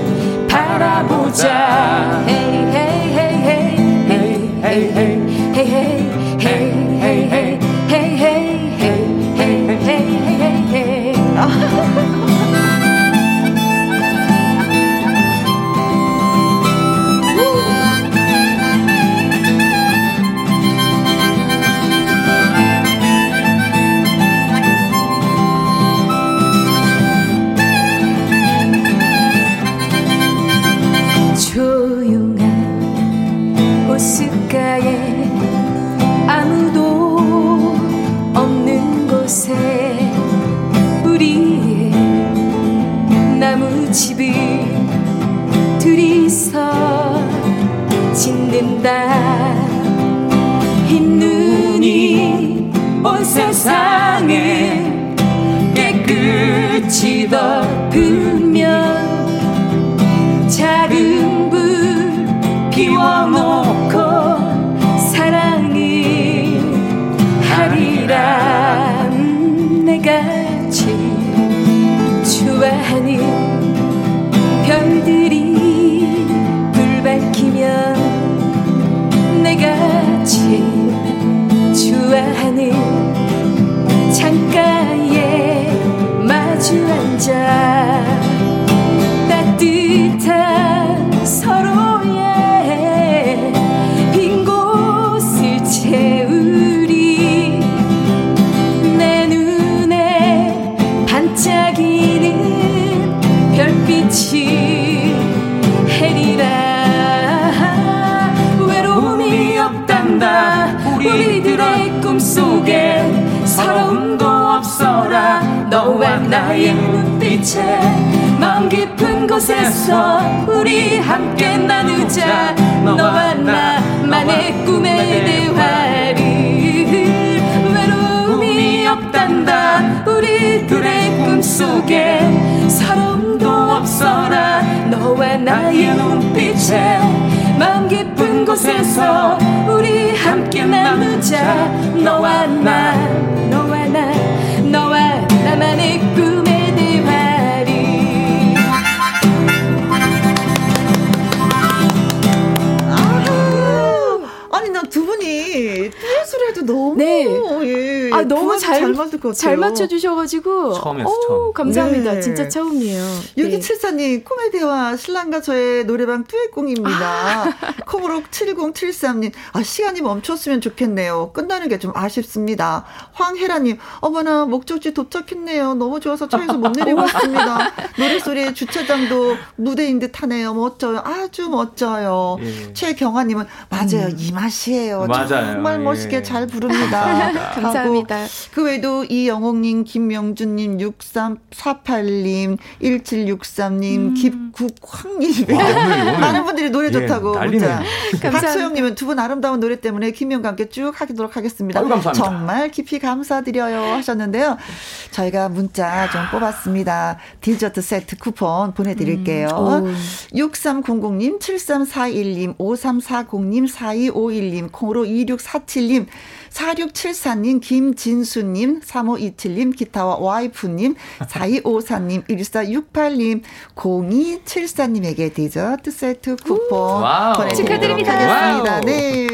바라보자 shine. 눈빛에 마음 깊은 곳에서 우리 함께 나누자. 너와 나 너와 나 너와 나만의 꿈의 대화리. 아니 나두 분이 듀엣을 해도 너무 네. 예, 아 너무 잘, 잘 맞을 것 같아요. 잘 맞춰 주셔가지고 처음이었어 처음. 감사합니다. 네. 진짜 처음이에요. 여기 네. 칠사님 코미디와 신랑과 저의 노래방 듀엣공입니다. 아. 7073님 아 시간이 멈췄으면 좋겠네요. 끝나는 게 좀 아쉽습니다. 황혜라님 어머나 목적지 도착했네요. 너무 좋아서 차에서 못 내리고 있습니다. 노래소리 주차장도 무대인 듯 하네요. 멋져요. 아주 멋져요. 예. 최경아님은 맞아요. 음. 이 맛이에요. 맞아요. 정말 예. 멋있게 잘 부릅니다. 감사합니다. 그 외에도 이영옥님, 김명준님, 6348님, 1763님, 음. 김국황님 많은 분들이 노래 예, 좋다고 예, 문자. 박소영님은 두 분 아름다운 노래 때문에 김명과 함께 쭉 하도록 하겠습니다. 아유, 정말 깊이 감사드려요 하셨는데요. 저희가 문자 좀 뽑았습니다. 디저트 세트 쿠폰 보내드릴게요. 음. 6300님, 7341님, 5340님, 4251님, 콩으로 2647님, 4674님, 김진수님, 3527님, 기타와 와이프님, 4254님, 1468님, 0274님에게 디저트 세트 쿠폰 보내드리도록 하겠습니다. 네.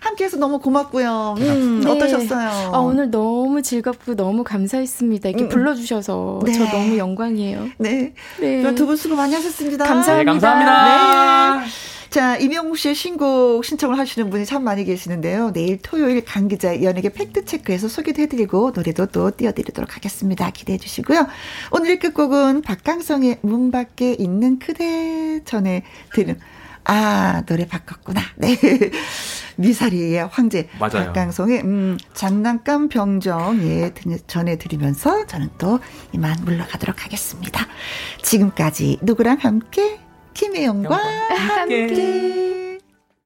함께해서 너무 고맙고요. 음, 네. 어떠셨어요? 아, 오늘 너무 즐겁고 너무 감사했습니다. 이렇게 음. 불러주셔서 네. 저 너무 영광이에요. 네. 네. 두분 수고 많이 하셨습니다. 감사합니다. 네, 감사합니다. 네. 자, 이명국 씨의 신곡 신청을 하시는 분이 참 많이 계시는데요. 내일 토요일 강 기자 연예계 팩트체크해서 소개도 해드리고 노래도 또 띄워드리도록 하겠습니다. 기대해 주시고요. 오늘의 끝곡은 박강성의 문 밖에 있는 그대 전에 들은 아, 노래 바꿨구나. 네. 미사리의 황제 맞아요. 박강성의 음, 장난감 병정 예 전해드리면서 저는 또 이만 물러가도록 하겠습니다. 지금까지 누구랑 함께 김혜영과 함께. 함께.